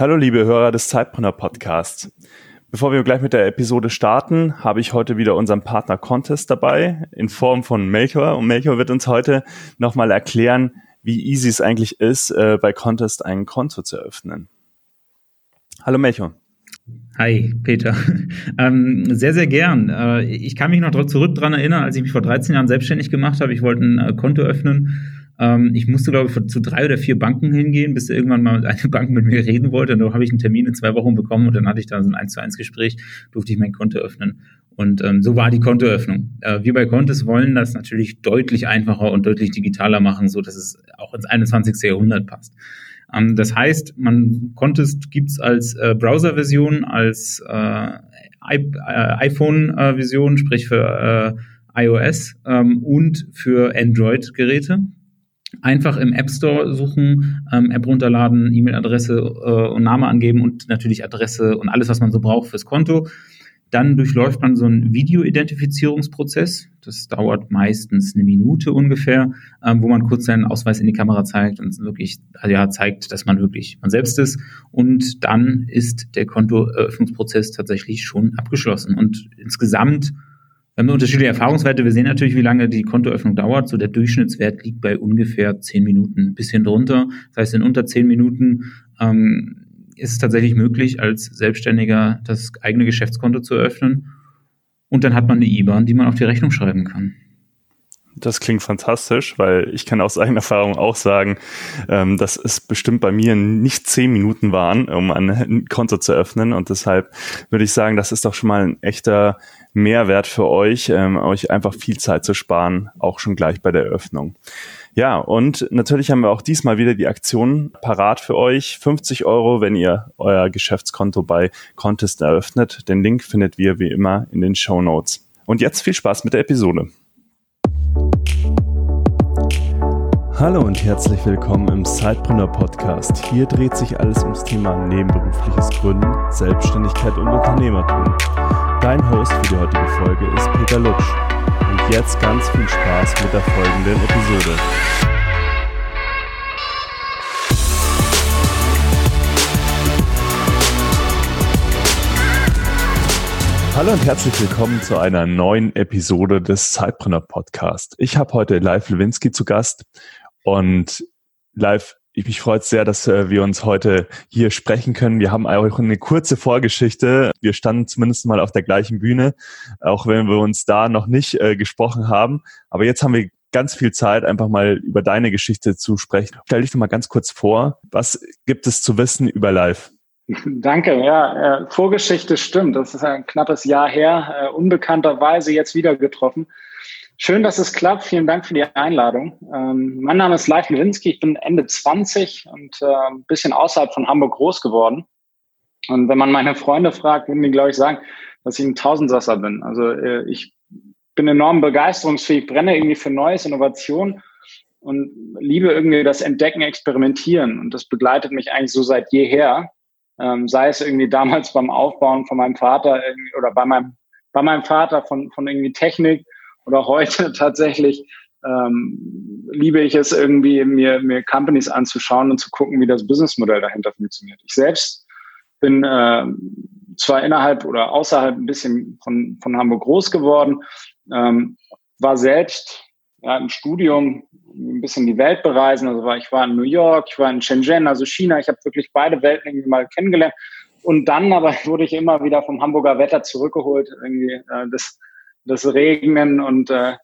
Hallo liebe Hörer des Zeitpreneur Podcasts. Bevor wir gleich mit der Episode starten, habe ich heute wieder unseren Partner Contest dabei in Form von Melchior. Und Melchior wird uns heute nochmal erklären, wie easy es eigentlich ist, äh, bei Contest ein Konto zu öffnen. Hallo Melchior. Hi, Peter. Ähm, sehr, sehr gern. Äh, ich kann mich noch zurück daran erinnern, als ich mich vor 13 Jahren selbstständig gemacht habe. Ich wollte ein äh, Konto öffnen ähm, ich musste, glaube ich, zu drei oder vier Banken hingehen, bis irgendwann mal eine Bank mit mir reden wollte. Und dann habe ich einen Termin in zwei Wochen bekommen und dann hatte ich da so ein 1 zu 1 Gespräch, durfte ich mein Konto öffnen. Und ähm, so war die Kontoöffnung. Äh, wir bei Contes wollen das natürlich deutlich einfacher und deutlich digitaler machen, so dass es auch ins 21. Jahrhundert passt. Ähm, das heißt, man Contest gibt's als äh, Browser-Version, als äh, äh iPhone-Version, sprich für äh, iOS ähm, und für Android-Geräte einfach im App Store suchen, ähm, App runterladen, E-Mail-Adresse äh, und Name angeben und natürlich Adresse und alles, was man so braucht fürs Konto. Dann durchläuft man so einen Video-Identifizierungsprozess. Das dauert meistens eine Minute ungefähr, ähm, wo man kurz seinen Ausweis in die Kamera zeigt und wirklich also ja, zeigt, dass man wirklich man selbst ist. Und dann ist der Kontoeröffnungsprozess tatsächlich schon abgeschlossen. Und insgesamt wir haben unterschiedliche Erfahrungswerte. Wir sehen natürlich, wie lange die Kontoöffnung dauert. So der Durchschnittswert liegt bei ungefähr zehn Minuten, ein bisschen drunter. Das heißt, in unter zehn Minuten ähm, ist es tatsächlich möglich, als Selbstständiger das eigene Geschäftskonto zu eröffnen. Und dann hat man eine IBAN, die man auf die Rechnung schreiben kann. Das klingt fantastisch, weil ich kann aus eigener Erfahrung auch sagen, ähm, dass es bestimmt bei mir nicht zehn Minuten waren, um ein Konto zu öffnen. Und deshalb würde ich sagen, das ist doch schon mal ein echter Mehrwert für euch, ähm, euch einfach viel Zeit zu sparen, auch schon gleich bei der Eröffnung. Ja, und natürlich haben wir auch diesmal wieder die Aktion parat für euch. 50 Euro, wenn ihr euer Geschäftskonto bei Contest eröffnet. Den Link findet ihr wie immer in den Show Notes. Und jetzt viel Spaß mit der Episode. Hallo und herzlich willkommen im Sidepreneur Podcast. Hier dreht sich alles ums Thema nebenberufliches Gründen, Selbstständigkeit und Unternehmertum. Dein Host für die heutige Folge ist Peter Lutsch. Und jetzt ganz viel Spaß mit der folgenden Episode. Hallo und herzlich willkommen zu einer neuen Episode des Zeitbrenner Podcast. Ich habe heute Live Lewinsky zu Gast und Live ich mich freut sehr, dass äh, wir uns heute hier sprechen können. Wir haben auch eine kurze Vorgeschichte. Wir standen zumindest mal auf der gleichen Bühne, auch wenn wir uns da noch nicht äh, gesprochen haben. Aber jetzt haben wir ganz viel Zeit, einfach mal über deine Geschichte zu sprechen. Stell dich doch mal ganz kurz vor. Was gibt es zu wissen über Live? Danke, ja, äh, Vorgeschichte stimmt. Das ist ein knappes Jahr her, äh, unbekannterweise jetzt wieder getroffen. Schön, dass es klappt. Vielen Dank für die Einladung. Ähm, mein Name ist Leif Lewinsky. Ich bin Ende 20 und äh, ein bisschen außerhalb von Hamburg groß geworden. Und wenn man meine Freunde fragt, würden die, glaube ich, sagen, dass ich ein Tausendsasser bin. Also äh, ich bin enorm begeisterungsfähig, brenne irgendwie für Neues, Innovation und liebe irgendwie das Entdecken, Experimentieren. Und das begleitet mich eigentlich so seit jeher. Ähm, sei es irgendwie damals beim Aufbauen von meinem Vater oder bei meinem, bei meinem Vater von, von irgendwie Technik oder heute tatsächlich ähm, liebe ich es irgendwie, mir, mir Companies anzuschauen und zu gucken, wie das Businessmodell dahinter funktioniert. Ich selbst bin äh, zwar innerhalb oder außerhalb ein bisschen von, von Hamburg groß geworden, ähm, war selbst ja, im Studium ein bisschen die Welt bereisen. Also war, ich war in New York, ich war in Shenzhen, also China. Ich habe wirklich beide Welten irgendwie mal kennengelernt. Und dann aber wurde ich immer wieder vom Hamburger Wetter zurückgeholt. Irgendwie äh, das das Regnen und äh,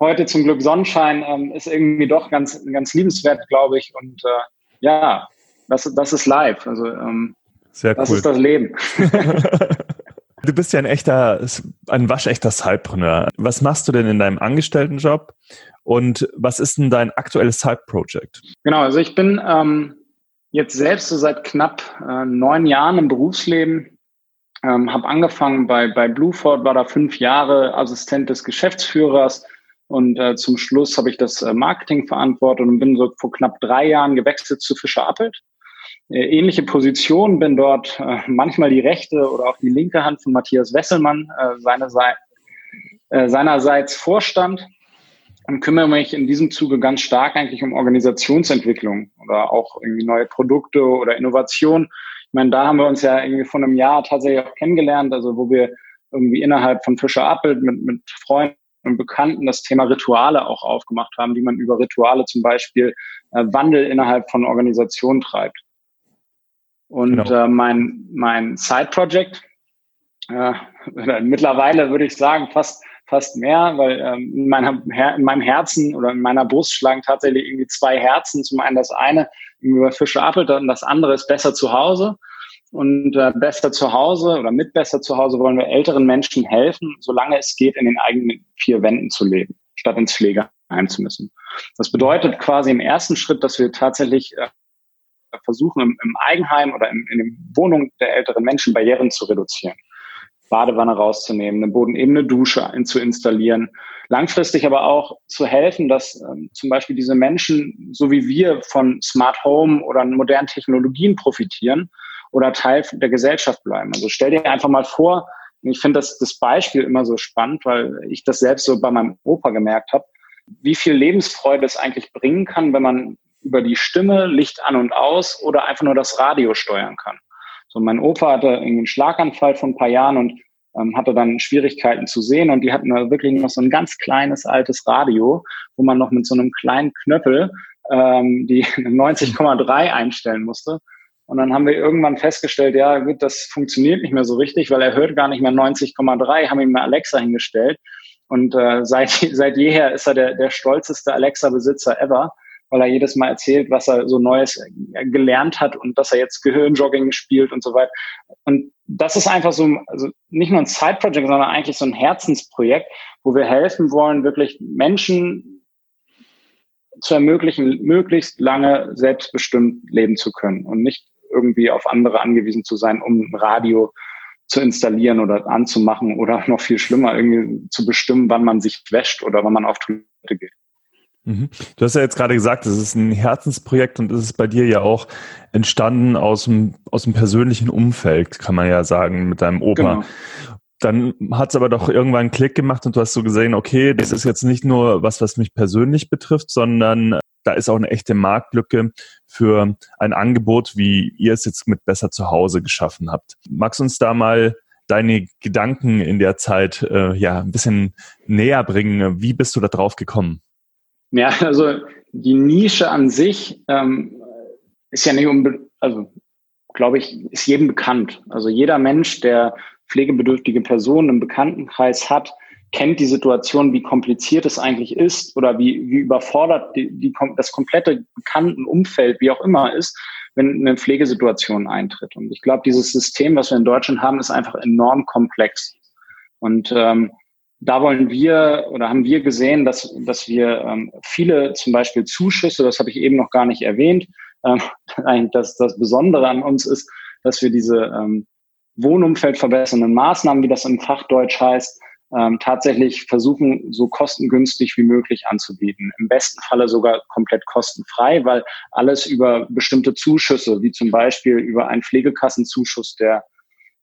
heute zum Glück Sonnenschein ähm, ist irgendwie doch ganz, ganz liebenswert, glaube ich. Und äh, ja, das, das ist live. Also ähm, Sehr das cool. ist das Leben. du bist ja ein echter, ein waschechter Sidepreneur. Was machst du denn in deinem Angestelltenjob? Und was ist denn dein aktuelles Side-Project? Genau, also ich bin ähm, jetzt selbst so seit knapp äh, neun Jahren im Berufsleben ähm, habe angefangen bei, bei Blueford, war da fünf Jahre Assistent des Geschäftsführers und äh, zum Schluss habe ich das äh, Marketing verantwortet und bin so vor knapp drei Jahren gewechselt zu Fischer Appelt. Äh, ähnliche Position, bin dort äh, manchmal die rechte oder auch die linke Hand von Matthias Wesselmann, äh, seinerseits, äh, seinerseits Vorstand und kümmere mich in diesem Zuge ganz stark eigentlich um Organisationsentwicklung oder auch irgendwie neue Produkte oder Innovation Ich meine, da haben wir uns ja irgendwie vor einem Jahr tatsächlich auch kennengelernt, also wo wir irgendwie innerhalb von Fischer Appelt mit, mit Freunden und Bekannten das Thema Rituale auch aufgemacht haben, wie man über Rituale zum Beispiel äh, Wandel innerhalb von Organisationen treibt. Und genau. äh, mein, mein Side-Project, äh, mittlerweile würde ich sagen, fast, fast mehr, weil ähm, in, meiner, in meinem Herzen oder in meiner Brust schlagen tatsächlich irgendwie zwei Herzen. Zum einen das eine über Fische Appelt und das andere ist besser zu Hause. Und äh, besser zu Hause oder mit besser zu Hause wollen wir älteren Menschen helfen, solange es geht, in den eigenen vier Wänden zu leben, statt ins Pflegeheim zu müssen. Das bedeutet quasi im ersten Schritt, dass wir tatsächlich äh, versuchen, im, im Eigenheim oder in, in den Wohnungen der älteren Menschen Barrieren zu reduzieren. Badewanne rauszunehmen, eine bodenebene Dusche zu installieren. Langfristig aber auch zu helfen, dass ähm, zum Beispiel diese Menschen, so wie wir von Smart Home oder modernen Technologien profitieren, oder Teil der Gesellschaft bleiben. Also stell dir einfach mal vor, ich finde das, das Beispiel immer so spannend, weil ich das selbst so bei meinem Opa gemerkt habe, wie viel Lebensfreude es eigentlich bringen kann, wenn man über die Stimme Licht an und aus oder einfach nur das Radio steuern kann. So, mein Opa hatte irgendwie einen Schlaganfall vor ein paar Jahren und ähm, hatte dann Schwierigkeiten zu sehen und die hatten wirklich noch so ein ganz kleines altes Radio, wo man noch mit so einem kleinen Knöppel ähm, die 90,3 einstellen musste. Und dann haben wir irgendwann festgestellt, ja, gut, das funktioniert nicht mehr so richtig, weil er hört gar nicht mehr 90,3, haben ihm mal Alexa hingestellt. Und äh, seit, seit jeher ist er der, der stolzeste Alexa-Besitzer ever, weil er jedes Mal erzählt, was er so Neues gelernt hat und dass er jetzt Gehirnjogging spielt und so weiter. Und das ist einfach so, also nicht nur ein Side-Project, sondern eigentlich so ein Herzensprojekt, wo wir helfen wollen, wirklich Menschen zu ermöglichen, möglichst lange selbstbestimmt leben zu können und nicht irgendwie auf andere angewiesen zu sein, um ein Radio zu installieren oder anzumachen oder noch viel schlimmer, irgendwie zu bestimmen, wann man sich wäscht oder wann man auf Toilette geht. Mhm. Du hast ja jetzt gerade gesagt, es ist ein Herzensprojekt und es ist bei dir ja auch entstanden aus dem, aus dem persönlichen Umfeld, kann man ja sagen, mit deinem Opa. Genau. Dann hat es aber doch irgendwann einen Klick gemacht und du hast so gesehen, okay, das ist jetzt nicht nur was, was mich persönlich betrifft, sondern da ist auch eine echte Marktlücke für ein Angebot, wie ihr es jetzt mit Besser zu Hause geschaffen habt. Magst du uns da mal deine Gedanken in der Zeit äh, ja ein bisschen näher bringen? Wie bist du da drauf gekommen? Ja, also die Nische an sich ähm, ist ja nicht unbedingt, also glaube ich, ist jedem bekannt. Also jeder Mensch, der pflegebedürftige Personen im Bekanntenkreis hat, kennt die Situation, wie kompliziert es eigentlich ist oder wie, wie überfordert die, die, das komplette bekannten Umfeld, wie auch immer ist, wenn eine Pflegesituation eintritt. Und ich glaube, dieses System, was wir in Deutschland haben, ist einfach enorm komplex. Und ähm, da wollen wir oder haben wir gesehen, dass, dass wir ähm, viele zum Beispiel Zuschüsse, das habe ich eben noch gar nicht erwähnt, ähm, das, das Besondere an uns ist, dass wir diese ähm, Wohnumfeld verbessernden Maßnahmen, wie das im Fachdeutsch heißt, ähm, tatsächlich versuchen, so kostengünstig wie möglich anzubieten. Im besten Falle sogar komplett kostenfrei, weil alles über bestimmte Zuschüsse, wie zum Beispiel über einen Pflegekassenzuschuss, der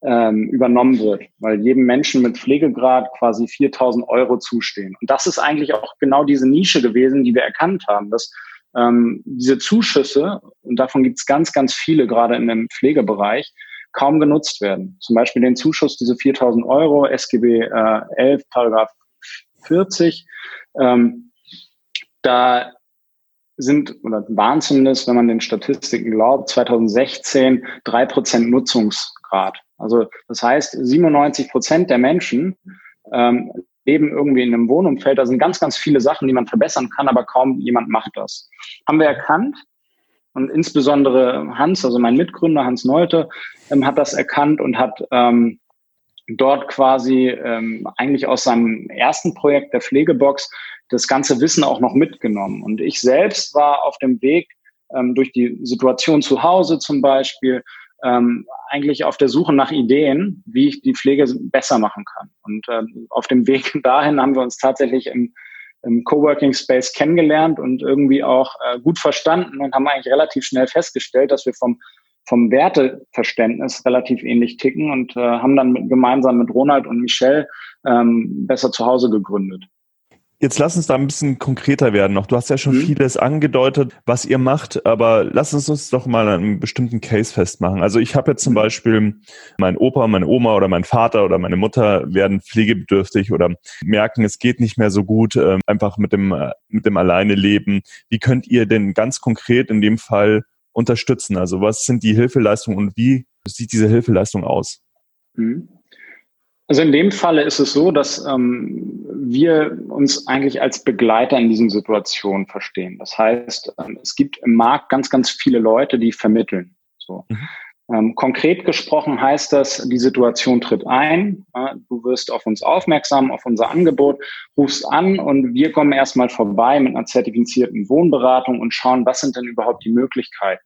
ähm, übernommen wird, weil jedem Menschen mit Pflegegrad quasi 4000 Euro zustehen. Und das ist eigentlich auch genau diese Nische gewesen, die wir erkannt haben, dass ähm, diese Zuschüsse, und davon gibt es ganz, ganz viele gerade in dem Pflegebereich, kaum genutzt werden. Zum Beispiel den Zuschuss, diese 4000 Euro, SGB äh, 11, Paragraph 40. Ähm, da sind oder waren zumindest, wenn man den Statistiken glaubt, 2016 drei Prozent Nutzungsgrad. Also das heißt, 97 Prozent der Menschen ähm, leben irgendwie in einem Wohnumfeld. Da sind ganz, ganz viele Sachen, die man verbessern kann, aber kaum jemand macht das. Haben wir erkannt, und insbesondere Hans, also mein Mitgründer Hans Neute, ähm, hat das erkannt und hat ähm, dort quasi ähm, eigentlich aus seinem ersten Projekt der Pflegebox das ganze Wissen auch noch mitgenommen. Und ich selbst war auf dem Weg ähm, durch die Situation zu Hause zum Beispiel ähm, eigentlich auf der Suche nach Ideen, wie ich die Pflege besser machen kann. Und ähm, auf dem Weg dahin haben wir uns tatsächlich im im Coworking Space kennengelernt und irgendwie auch äh, gut verstanden und haben eigentlich relativ schnell festgestellt, dass wir vom vom Werteverständnis relativ ähnlich ticken und äh, haben dann mit, gemeinsam mit Ronald und Michelle ähm, besser zu Hause gegründet. Jetzt lass uns da ein bisschen konkreter werden noch. Du hast ja schon mhm. vieles angedeutet, was ihr macht, aber lass uns uns doch mal einen bestimmten Case festmachen. Also ich habe jetzt zum mhm. Beispiel mein Opa, meine Oma oder mein Vater oder meine Mutter werden pflegebedürftig oder merken, es geht nicht mehr so gut, äh, einfach mit dem, äh, mit dem Alleine leben. Wie könnt ihr denn ganz konkret in dem Fall unterstützen? Also was sind die Hilfeleistungen und wie sieht diese Hilfeleistung aus? Mhm. Also in dem Falle ist es so, dass ähm, wir uns eigentlich als Begleiter in diesen Situationen verstehen. Das heißt, ähm, es gibt im Markt ganz, ganz viele Leute, die vermitteln. So. Mhm. Ähm, konkret gesprochen heißt das, die Situation tritt ein, äh, du wirst auf uns aufmerksam, auf unser Angebot, rufst an und wir kommen erstmal vorbei mit einer zertifizierten Wohnberatung und schauen, was sind denn überhaupt die Möglichkeiten.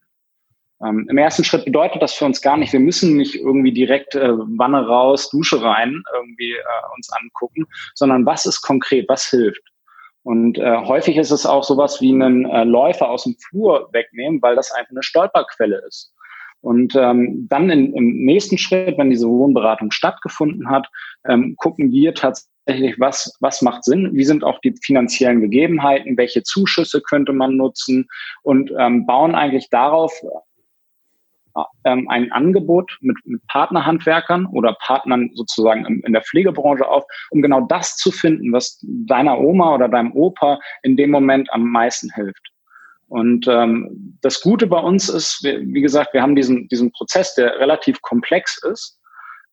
Ähm, Im ersten Schritt bedeutet das für uns gar nicht, wir müssen nicht irgendwie direkt äh, Wanne raus, Dusche rein irgendwie äh, uns angucken, sondern was ist konkret, was hilft. Und äh, häufig ist es auch sowas wie einen äh, Läufer aus dem Flur wegnehmen, weil das einfach eine Stolperquelle ist. Und ähm, dann in, im nächsten Schritt, wenn diese Wohnberatung stattgefunden hat, ähm, gucken wir tatsächlich, was, was macht Sinn, wie sind auch die finanziellen Gegebenheiten, welche Zuschüsse könnte man nutzen und ähm, bauen eigentlich darauf ähm, ein Angebot mit, mit Partnerhandwerkern oder Partnern sozusagen in, in der Pflegebranche auf, um genau das zu finden, was deiner Oma oder deinem Opa in dem Moment am meisten hilft. Und ähm, das Gute bei uns ist, wir, wie gesagt, wir haben diesen, diesen Prozess, der relativ komplex ist,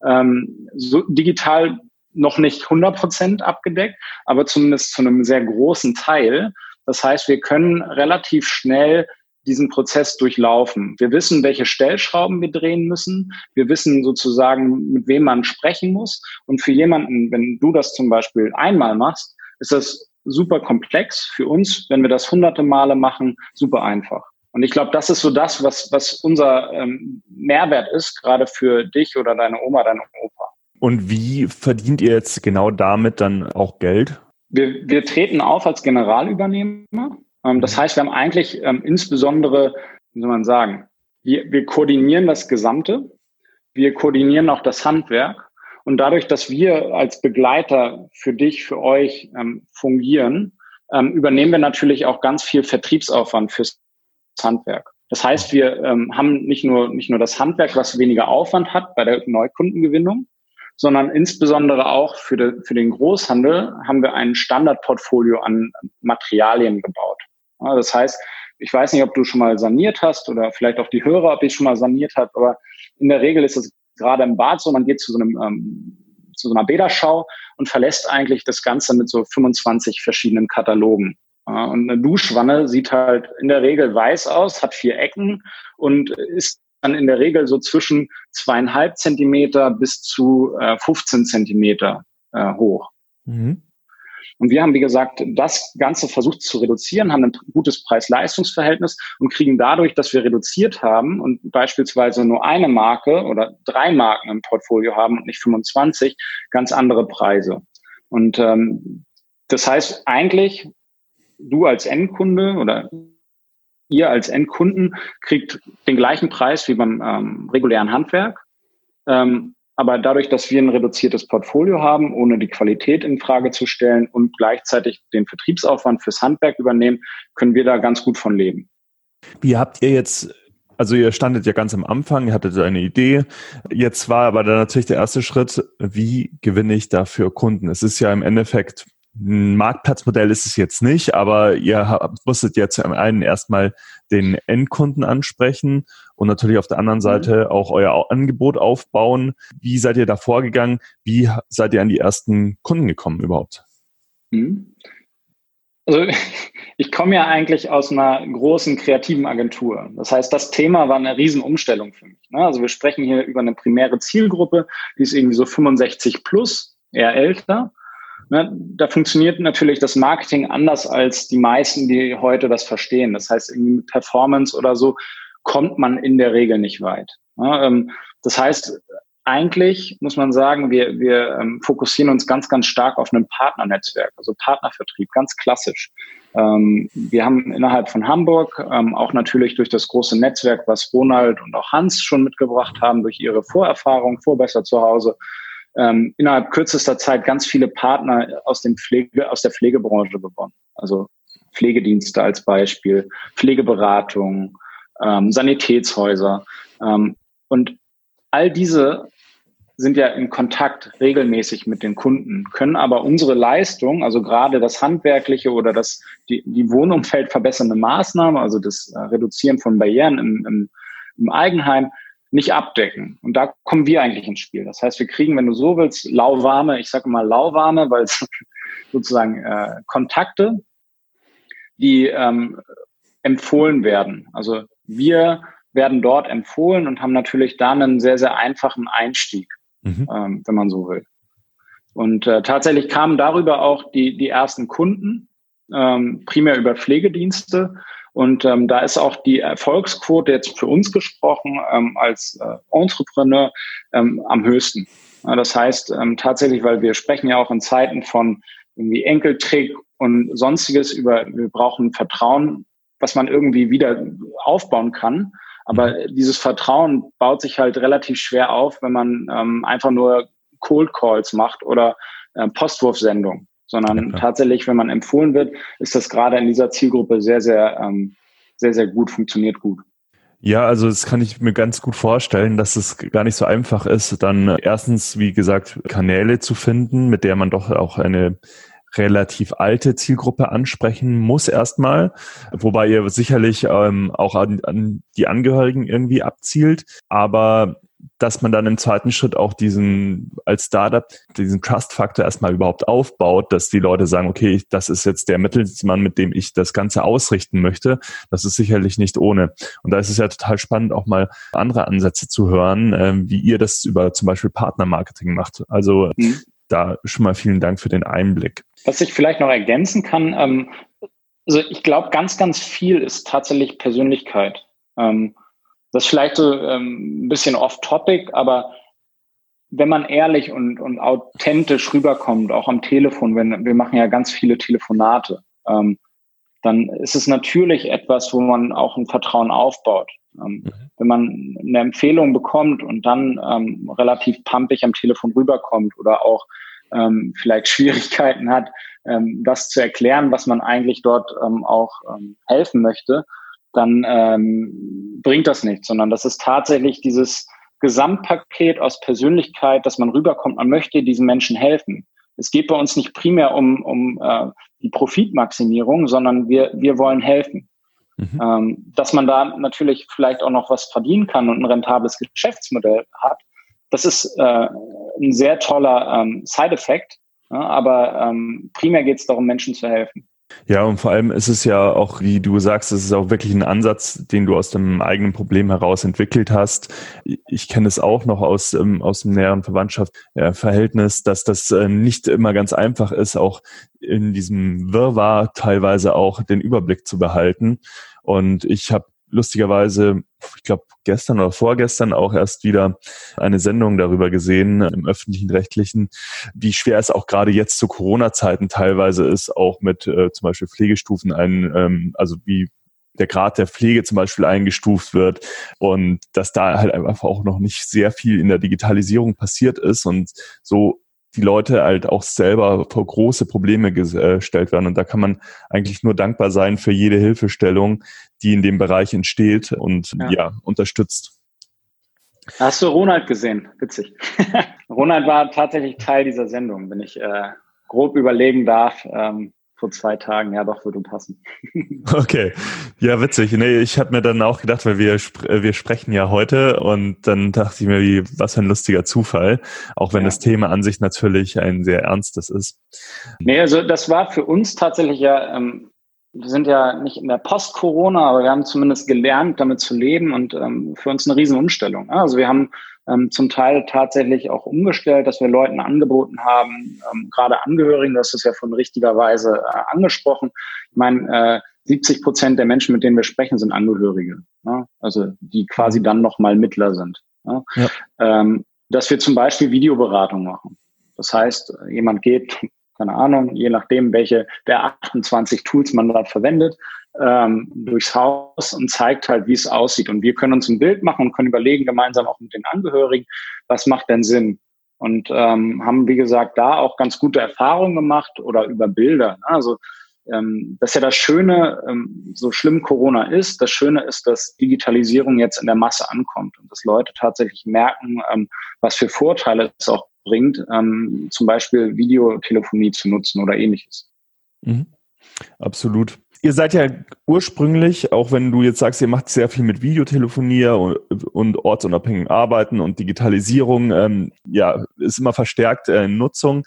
ähm, so digital noch nicht 100 Prozent abgedeckt, aber zumindest zu einem sehr großen Teil. Das heißt, wir können relativ schnell diesen Prozess durchlaufen. Wir wissen, welche Stellschrauben wir drehen müssen. Wir wissen sozusagen, mit wem man sprechen muss. Und für jemanden, wenn du das zum Beispiel einmal machst, ist das super komplex. Für uns, wenn wir das hunderte Male machen, super einfach. Und ich glaube, das ist so das, was, was unser ähm, Mehrwert ist, gerade für dich oder deine Oma, deine Opa. Und wie verdient ihr jetzt genau damit dann auch Geld? Wir, wir treten auf als Generalübernehmer. Ähm, das heißt, wir haben eigentlich ähm, insbesondere, wie soll man sagen, wir, wir koordinieren das Gesamte, wir koordinieren auch das Handwerk und dadurch, dass wir als Begleiter für dich, für euch ähm, fungieren, ähm, übernehmen wir natürlich auch ganz viel Vertriebsaufwand fürs Handwerk. Das heißt, wir ähm, haben nicht nur, nicht nur das Handwerk, was weniger Aufwand hat bei der Neukundengewinnung, sondern insbesondere auch für, de, für den Großhandel haben wir ein Standardportfolio an Materialien gebaut. Ja, das heißt, ich weiß nicht, ob du schon mal saniert hast oder vielleicht auch die Hörer, ob ich schon mal saniert habe, aber in der Regel ist es gerade im Bad so, man geht zu so einem ähm, zu so einer Bäderschau und verlässt eigentlich das Ganze mit so 25 verschiedenen Katalogen. Und eine Duschwanne sieht halt in der Regel weiß aus, hat vier Ecken und ist dann in der Regel so zwischen zweieinhalb Zentimeter bis zu äh, 15 Zentimeter äh, hoch. Mhm. Und wir haben, wie gesagt, das Ganze versucht zu reduzieren, haben ein gutes Preis-Leistungs-Verhältnis und kriegen dadurch, dass wir reduziert haben und beispielsweise nur eine Marke oder drei Marken im Portfolio haben und nicht 25, ganz andere Preise. Und ähm, das heißt eigentlich, du als Endkunde oder ihr als Endkunden kriegt den gleichen Preis wie beim ähm, regulären Handwerk. Ähm, aber dadurch, dass wir ein reduziertes Portfolio haben, ohne die Qualität in Frage zu stellen und gleichzeitig den Vertriebsaufwand fürs Handwerk übernehmen, können wir da ganz gut von leben. Wie habt ihr jetzt also ihr standet ja ganz am Anfang, ihr hattet eine Idee. Jetzt war aber dann natürlich der erste Schritt, wie gewinne ich dafür Kunden? Es ist ja im Endeffekt ein Marktplatzmodell ist es jetzt nicht, aber ihr habt, musstet jetzt zum einen erstmal den Endkunden ansprechen und natürlich auf der anderen mhm. Seite auch euer Angebot aufbauen. Wie seid ihr da vorgegangen? Wie seid ihr an die ersten Kunden gekommen überhaupt? Mhm. Also ich komme ja eigentlich aus einer großen kreativen Agentur. Das heißt, das Thema war eine Riesenumstellung für mich. Ne? Also wir sprechen hier über eine primäre Zielgruppe, die ist irgendwie so 65 plus, eher älter. Ne, da funktioniert natürlich das Marketing anders als die meisten, die heute das verstehen. Das heißt, irgendwie mit Performance oder so kommt man in der Regel nicht weit. Ne, ähm, das heißt, eigentlich muss man sagen, wir, wir ähm, fokussieren uns ganz, ganz stark auf ein Partnernetzwerk, also Partnervertrieb, ganz klassisch. Ähm, wir haben innerhalb von Hamburg ähm, auch natürlich durch das große Netzwerk, was Ronald und auch Hans schon mitgebracht haben, durch ihre Vorerfahrung, Vorbesser zu Hause, ähm, innerhalb kürzester Zeit ganz viele Partner aus, dem Pflege, aus der Pflegebranche gewonnen. Also Pflegedienste als Beispiel, Pflegeberatung, ähm, Sanitätshäuser. Ähm, und all diese sind ja in Kontakt regelmäßig mit den Kunden, können aber unsere Leistung, also gerade das handwerkliche oder das die, die Wohnumfeld verbessernde Maßnahme, also das äh, Reduzieren von Barrieren im, im, im Eigenheim, nicht abdecken. Und da kommen wir eigentlich ins Spiel. Das heißt, wir kriegen, wenn du so willst, lauwarme, ich sage mal lauwarme, weil es sozusagen äh, Kontakte, die ähm, empfohlen werden. Also wir werden dort empfohlen und haben natürlich dann einen sehr, sehr einfachen Einstieg mhm. ähm, wenn man so will. Und äh, tatsächlich kamen darüber auch die, die ersten Kunden, ähm, primär über Pflegedienste. Und ähm, da ist auch die Erfolgsquote jetzt für uns gesprochen ähm, als äh, Entrepreneur ähm, am höchsten. Ja, das heißt ähm, tatsächlich, weil wir sprechen ja auch in Zeiten von irgendwie Enkeltrick und sonstiges über, wir brauchen Vertrauen, was man irgendwie wieder aufbauen kann. Aber dieses Vertrauen baut sich halt relativ schwer auf, wenn man ähm, einfach nur Cold Calls macht oder äh, Postwurfsendung, sondern ja, tatsächlich, wenn man empfohlen wird, ist das gerade in dieser Zielgruppe sehr, sehr, ähm, sehr, sehr gut, funktioniert gut. Ja, also das kann ich mir ganz gut vorstellen, dass es gar nicht so einfach ist, dann erstens, wie gesagt, Kanäle zu finden, mit der man doch auch eine relativ alte Zielgruppe ansprechen muss erstmal, wobei ihr sicherlich ähm, auch an, an die Angehörigen irgendwie abzielt, aber dass man dann im zweiten Schritt auch diesen als Startup diesen Trust-Faktor erstmal überhaupt aufbaut, dass die Leute sagen, okay, das ist jetzt der Mittelsmann, mit dem ich das Ganze ausrichten möchte. Das ist sicherlich nicht ohne. Und da ist es ja total spannend, auch mal andere Ansätze zu hören, äh, wie ihr das über zum Beispiel Partnermarketing macht. Also mhm da schon mal vielen Dank für den Einblick. Was ich vielleicht noch ergänzen kann, ähm, also ich glaube, ganz, ganz viel ist tatsächlich Persönlichkeit. Ähm, das ist vielleicht so ähm, ein bisschen off-topic, aber wenn man ehrlich und, und authentisch rüberkommt, auch am Telefon, wenn wir machen ja ganz viele Telefonate, ähm, dann ist es natürlich etwas, wo man auch ein Vertrauen aufbaut. Ähm, mhm. Wenn man eine Empfehlung bekommt und dann ähm, relativ pumpig am Telefon rüberkommt oder auch ähm, vielleicht Schwierigkeiten hat, ähm, das zu erklären, was man eigentlich dort ähm, auch ähm, helfen möchte, dann ähm, bringt das nichts, sondern das ist tatsächlich dieses Gesamtpaket aus Persönlichkeit, dass man rüberkommt, man möchte diesen Menschen helfen. Es geht bei uns nicht primär um, um äh, die Profitmaximierung, sondern wir, wir wollen helfen. Mhm. Ähm, dass man da natürlich vielleicht auch noch was verdienen kann und ein rentables Geschäftsmodell hat, das ist äh, ein sehr toller ähm, Side-Effekt, ja, aber ähm, primär geht es darum, Menschen zu helfen. Ja, und vor allem ist es ja auch, wie du sagst, es ist auch wirklich ein Ansatz, den du aus dem eigenen Problem heraus entwickelt hast. Ich kenne es auch noch aus, ähm, aus dem näheren Verwandtschaftsverhältnis, dass das äh, nicht immer ganz einfach ist, auch in diesem Wirrwarr teilweise auch den Überblick zu behalten. Und ich habe lustigerweise, ich glaube, gestern oder vorgestern auch erst wieder eine Sendung darüber gesehen im öffentlichen Rechtlichen, wie schwer es auch gerade jetzt zu Corona-Zeiten teilweise ist, auch mit äh, zum Beispiel Pflegestufen ein, ähm, also wie der Grad der Pflege zum Beispiel eingestuft wird und dass da halt einfach auch noch nicht sehr viel in der Digitalisierung passiert ist und so die Leute halt auch selber vor große Probleme gestellt werden. Und da kann man eigentlich nur dankbar sein für jede Hilfestellung, die in dem Bereich entsteht und ja, ja unterstützt. Hast du Ronald gesehen? Witzig. Ronald war tatsächlich Teil dieser Sendung, wenn ich äh, grob überlegen darf. Ähm, vor zwei Tagen, ja doch, würde passen. Okay, ja witzig. Nee, ich habe mir dann auch gedacht, weil wir, äh, wir sprechen ja heute und dann dachte ich mir, wie, was für ein lustiger Zufall, auch wenn ja. das Thema an sich natürlich ein sehr ernstes ist. Nee, also das war für uns tatsächlich ja, ähm, wir sind ja nicht in der Post-Corona, aber wir haben zumindest gelernt, damit zu leben und ähm, für uns eine Riesenumstellung. Also wir haben ähm, zum Teil tatsächlich auch umgestellt, dass wir Leuten angeboten haben, ähm, gerade Angehörigen, das ist ja von richtiger Weise äh, angesprochen. Ich meine, äh, 70 Prozent der Menschen, mit denen wir sprechen, sind Angehörige. Ne? Also die quasi dann nochmal Mittler sind. Ne? Ja. Ähm, dass wir zum Beispiel Videoberatung machen. Das heißt, jemand geht, keine Ahnung, je nachdem, welche der 28 Tools man da verwendet, ähm, durchs Haus und zeigt halt, wie es aussieht. Und wir können uns ein Bild machen und können überlegen, gemeinsam auch mit den Angehörigen, was macht denn Sinn? und ähm, haben, wie gesagt, da auch ganz gute Erfahrungen gemacht oder über Bilder. Ne? Also ähm, das ist ja das Schöne, ähm, so schlimm Corona ist, das Schöne ist, dass Digitalisierung jetzt in der Masse ankommt und dass Leute tatsächlich merken, ähm, was für Vorteile es auch bringt, ähm, zum Beispiel Videotelefonie zu nutzen oder ähnliches. Mhm. Absolut. Ihr seid ja ursprünglich, auch wenn du jetzt sagst, ihr macht sehr viel mit Videotelefonie und, und ortsunabhängigen Arbeiten und Digitalisierung, ähm, ja, ist immer verstärkt äh, in Nutzung.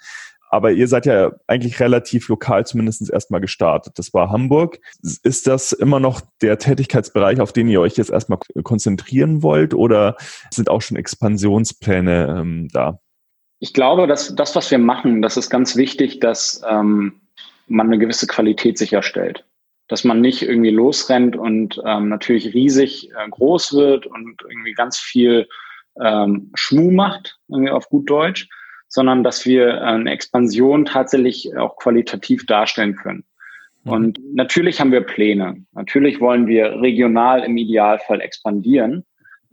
Aber ihr seid ja eigentlich relativ lokal zumindest erstmal gestartet. Das war Hamburg. Ist das immer noch der Tätigkeitsbereich, auf den ihr euch jetzt erstmal konzentrieren wollt oder sind auch schon Expansionspläne ähm, da? Ich glaube, dass das, was wir machen, das ist ganz wichtig, dass ähm, man eine gewisse Qualität sicherstellt. Dass man nicht irgendwie losrennt und ähm, natürlich riesig äh, groß wird und irgendwie ganz viel ähm, Schmuh macht, irgendwie auf gut Deutsch, sondern dass wir äh, eine Expansion tatsächlich auch qualitativ darstellen können. Mhm. Und natürlich haben wir Pläne. Natürlich wollen wir regional im Idealfall expandieren,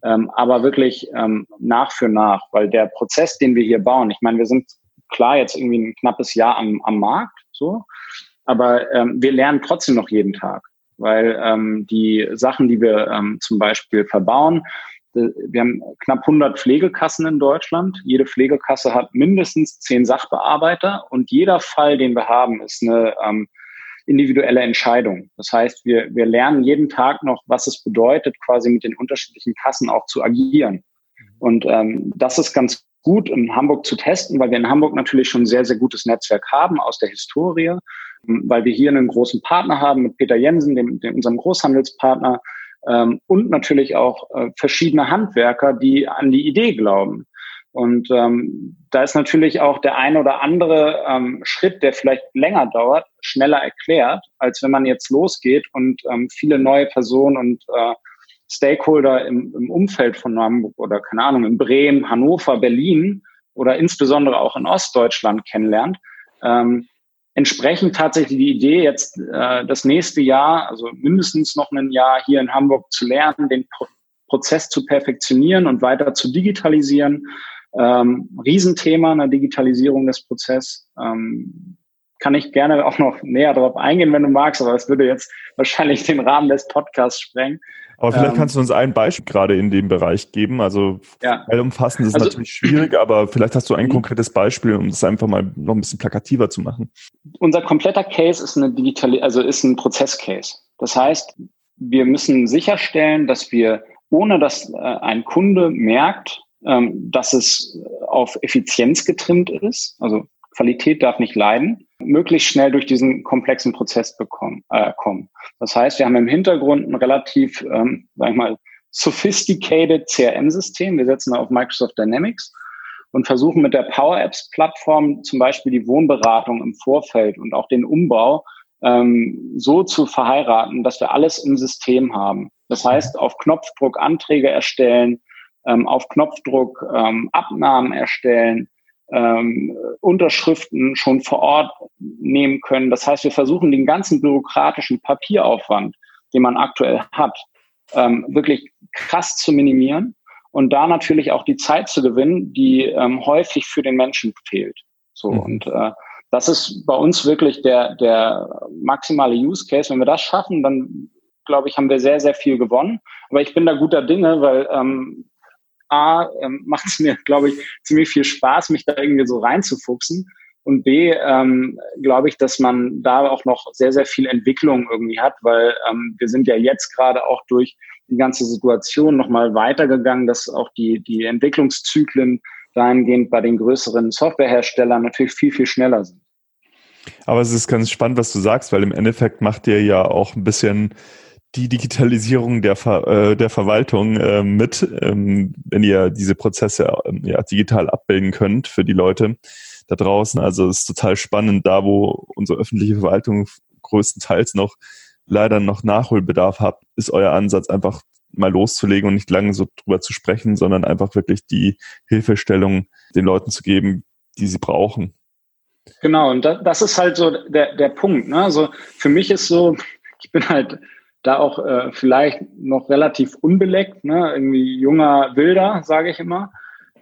ähm, aber wirklich ähm, nach für nach, weil der Prozess, den wir hier bauen, ich meine, wir sind klar jetzt irgendwie ein knappes Jahr am, am Markt, so, aber ähm, wir lernen trotzdem noch jeden Tag, weil ähm, die Sachen, die wir ähm, zum Beispiel verbauen, wir haben knapp 100 Pflegekassen in Deutschland. Jede Pflegekasse hat mindestens zehn Sachbearbeiter und jeder Fall, den wir haben, ist eine ähm, individuelle Entscheidung. Das heißt, wir, wir lernen jeden Tag noch, was es bedeutet, quasi mit den unterschiedlichen Kassen auch zu agieren. Und ähm, das ist ganz gut in Hamburg zu testen, weil wir in Hamburg natürlich schon ein sehr, sehr gutes Netzwerk haben aus der Historie, weil wir hier einen großen Partner haben mit Peter Jensen, dem, dem unserem Großhandelspartner, ähm, und natürlich auch äh, verschiedene Handwerker, die an die Idee glauben. Und ähm, da ist natürlich auch der ein oder andere ähm, Schritt, der vielleicht länger dauert, schneller erklärt, als wenn man jetzt losgeht und ähm, viele neue Personen und äh, Stakeholder im, im Umfeld von Hamburg oder keine Ahnung, in Bremen, Hannover, Berlin oder insbesondere auch in Ostdeutschland kennenlernt. Ähm, entsprechend tatsächlich die Idee, jetzt äh, das nächste Jahr, also mindestens noch ein Jahr hier in Hamburg zu lernen, den Pro Prozess zu perfektionieren und weiter zu digitalisieren. Ähm, Riesenthema einer Digitalisierung des Prozesses. Ähm, kann ich gerne auch noch näher darauf eingehen, wenn du magst, aber das würde jetzt wahrscheinlich den Rahmen des Podcasts sprengen. Aber vielleicht ähm, kannst du uns ein Beispiel gerade in dem Bereich geben. Also ja. umfassend ist also, natürlich schwierig, aber vielleicht hast du ein mhm. konkretes Beispiel, um das einfach mal noch ein bisschen plakativer zu machen. Unser kompletter Case ist eine digitale, also ist ein Prozesscase. Das heißt, wir müssen sicherstellen, dass wir, ohne dass äh, ein Kunde merkt, ähm, dass es auf Effizienz getrimmt ist, also Qualität darf nicht leiden, möglichst schnell durch diesen komplexen Prozess bekommen, äh, kommen. Das heißt, wir haben im Hintergrund ein relativ, ähm, sag ich mal, sophisticated CRM-System. Wir setzen auf Microsoft Dynamics und versuchen mit der Power Apps Plattform zum Beispiel die Wohnberatung im Vorfeld und auch den Umbau ähm, so zu verheiraten, dass wir alles im System haben. Das heißt, auf Knopfdruck Anträge erstellen, ähm, auf Knopfdruck ähm, Abnahmen erstellen, ähm, Unterschriften schon vor Ort nehmen können. Das heißt, wir versuchen den ganzen bürokratischen Papieraufwand, den man aktuell hat, ähm, wirklich krass zu minimieren und da natürlich auch die Zeit zu gewinnen, die ähm, häufig für den Menschen fehlt. So mhm. und äh, das ist bei uns wirklich der der maximale Use Case. Wenn wir das schaffen, dann glaube ich, haben wir sehr sehr viel gewonnen. Aber ich bin da guter Dinge, weil ähm, A, ähm, macht es mir, glaube ich, ziemlich viel Spaß, mich da irgendwie so reinzufuchsen. Und B, ähm, glaube ich, dass man da auch noch sehr, sehr viel Entwicklung irgendwie hat, weil ähm, wir sind ja jetzt gerade auch durch die ganze Situation nochmal weitergegangen, dass auch die, die Entwicklungszyklen dahingehend bei den größeren Softwareherstellern natürlich viel, viel schneller sind. Aber es ist ganz spannend, was du sagst, weil im Endeffekt macht ihr ja auch ein bisschen die Digitalisierung der, Ver, äh, der Verwaltung äh, mit, ähm, wenn ihr diese Prozesse äh, ja, digital abbilden könnt für die Leute da draußen. Also es ist total spannend, da wo unsere öffentliche Verwaltung größtenteils noch leider noch Nachholbedarf hat, ist euer Ansatz einfach mal loszulegen und nicht lange so drüber zu sprechen, sondern einfach wirklich die Hilfestellung den Leuten zu geben, die sie brauchen. Genau, und das ist halt so der, der Punkt. Ne? Also für mich ist so, ich bin halt da auch äh, vielleicht noch relativ unbeleckt, ne? irgendwie junger Wilder, sage ich immer.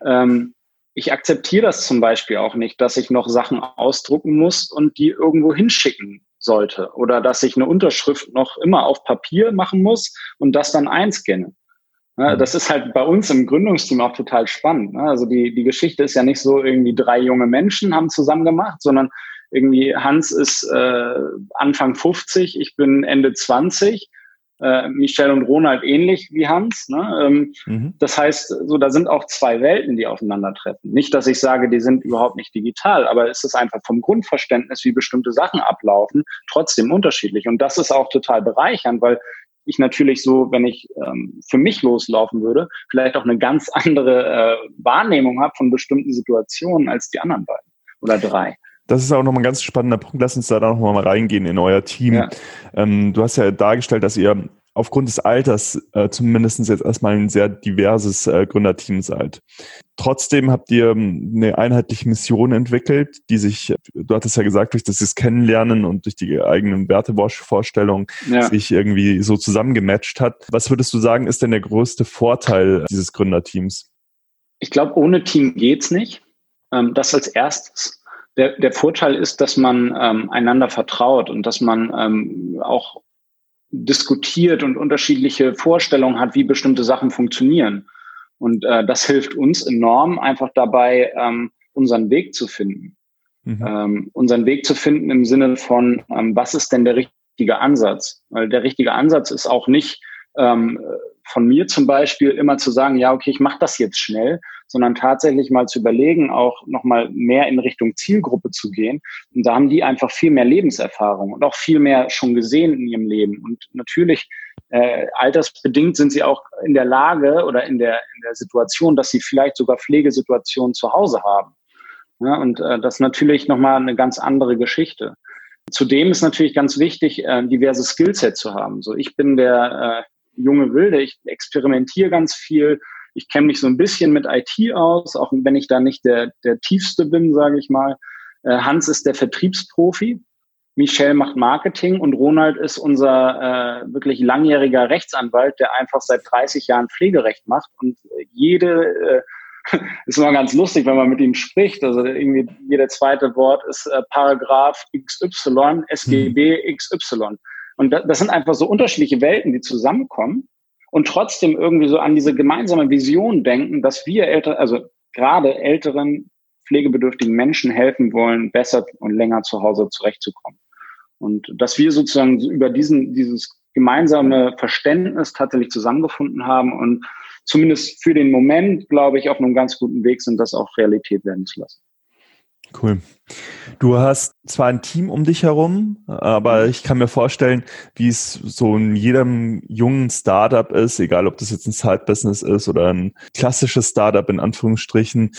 Ähm, ich akzeptiere das zum Beispiel auch nicht, dass ich noch Sachen ausdrucken muss und die irgendwo hinschicken sollte oder dass ich eine Unterschrift noch immer auf Papier machen muss und das dann einscanne. Ja, mhm. das ist halt bei uns im Gründungsteam auch total spannend. Ne? Also die, die Geschichte ist ja nicht so irgendwie drei junge Menschen haben zusammen gemacht, sondern irgendwie Hans ist äh, Anfang 50, ich bin Ende 20 äh, Michelle und Ronald ähnlich wie Hans. Ne? Ähm, mhm. Das heißt, so da sind auch zwei Welten, die aufeinandertreffen. Nicht, dass ich sage, die sind überhaupt nicht digital, aber es ist einfach vom Grundverständnis, wie bestimmte Sachen ablaufen, trotzdem unterschiedlich. Und das ist auch total bereichernd, weil ich natürlich so, wenn ich ähm, für mich loslaufen würde, vielleicht auch eine ganz andere äh, Wahrnehmung habe von bestimmten Situationen als die anderen beiden oder drei das ist auch nochmal ein ganz spannender Punkt. Lass uns da noch mal reingehen in euer Team. Ja. Ähm, du hast ja dargestellt, dass ihr aufgrund des Alters äh, zumindest jetzt erstmal ein sehr diverses äh, Gründerteam seid. Trotzdem habt ihr ähm, eine einheitliche Mission entwickelt, die sich, du hattest ja gesagt, durch das Kennenlernen und durch die eigenen Wertevorstellungen ja. sich irgendwie so zusammengematcht hat. Was würdest du sagen, ist denn der größte Vorteil dieses Gründerteams? Ich glaube, ohne Team geht's nicht. Ähm, das als erstes der, der Vorteil ist, dass man ähm, einander vertraut und dass man ähm, auch diskutiert und unterschiedliche Vorstellungen hat, wie bestimmte Sachen funktionieren. Und äh, das hilft uns enorm, einfach dabei, ähm, unseren Weg zu finden. Mhm. Ähm, unseren Weg zu finden im Sinne von, ähm, was ist denn der richtige Ansatz? Weil der richtige Ansatz ist auch nicht ähm, von mir zum Beispiel immer zu sagen, ja, okay, ich mache das jetzt schnell, sondern tatsächlich mal zu überlegen, auch nochmal mehr in Richtung Zielgruppe zu gehen. Und da haben die einfach viel mehr Lebenserfahrung und auch viel mehr schon gesehen in ihrem Leben. Und natürlich, äh, altersbedingt sind sie auch in der Lage oder in der, in der Situation, dass sie vielleicht sogar Pflegesituationen zu Hause haben. Ja, und äh, das ist natürlich nochmal eine ganz andere Geschichte. Zudem ist natürlich ganz wichtig, äh, diverse Skillset zu haben. So, ich bin der äh, junge Wilde, ich experimentiere ganz viel, ich kenne mich so ein bisschen mit IT aus, auch wenn ich da nicht der, der tiefste bin, sage ich mal. Äh, Hans ist der Vertriebsprofi, Michelle macht Marketing und Ronald ist unser äh, wirklich langjähriger Rechtsanwalt, der einfach seit 30 Jahren Pflegerecht macht und jede äh, ist immer ganz lustig, wenn man mit ihm spricht. Also irgendwie jeder zweite Wort ist äh, Paragraph XY, SGB XY. Und das, sind einfach so unterschiedliche Welten, die zusammenkommen und trotzdem irgendwie so an diese gemeinsame Vision denken, dass wir älter, also gerade älteren pflegebedürftigen Menschen helfen wollen, besser und länger zu Hause zurechtzukommen. Und dass wir sozusagen über diesen, dieses gemeinsame Verständnis tatsächlich zusammengefunden haben und zumindest für den Moment, glaube ich, auf einem ganz guten Weg sind, das auch Realität werden zu lassen. Cool. Du hast zwar ein Team um dich herum, aber mhm. ich kann mir vorstellen, wie es so in jedem jungen Startup ist, egal ob das jetzt ein Side-Business ist oder ein klassisches Startup in Anführungsstrichen.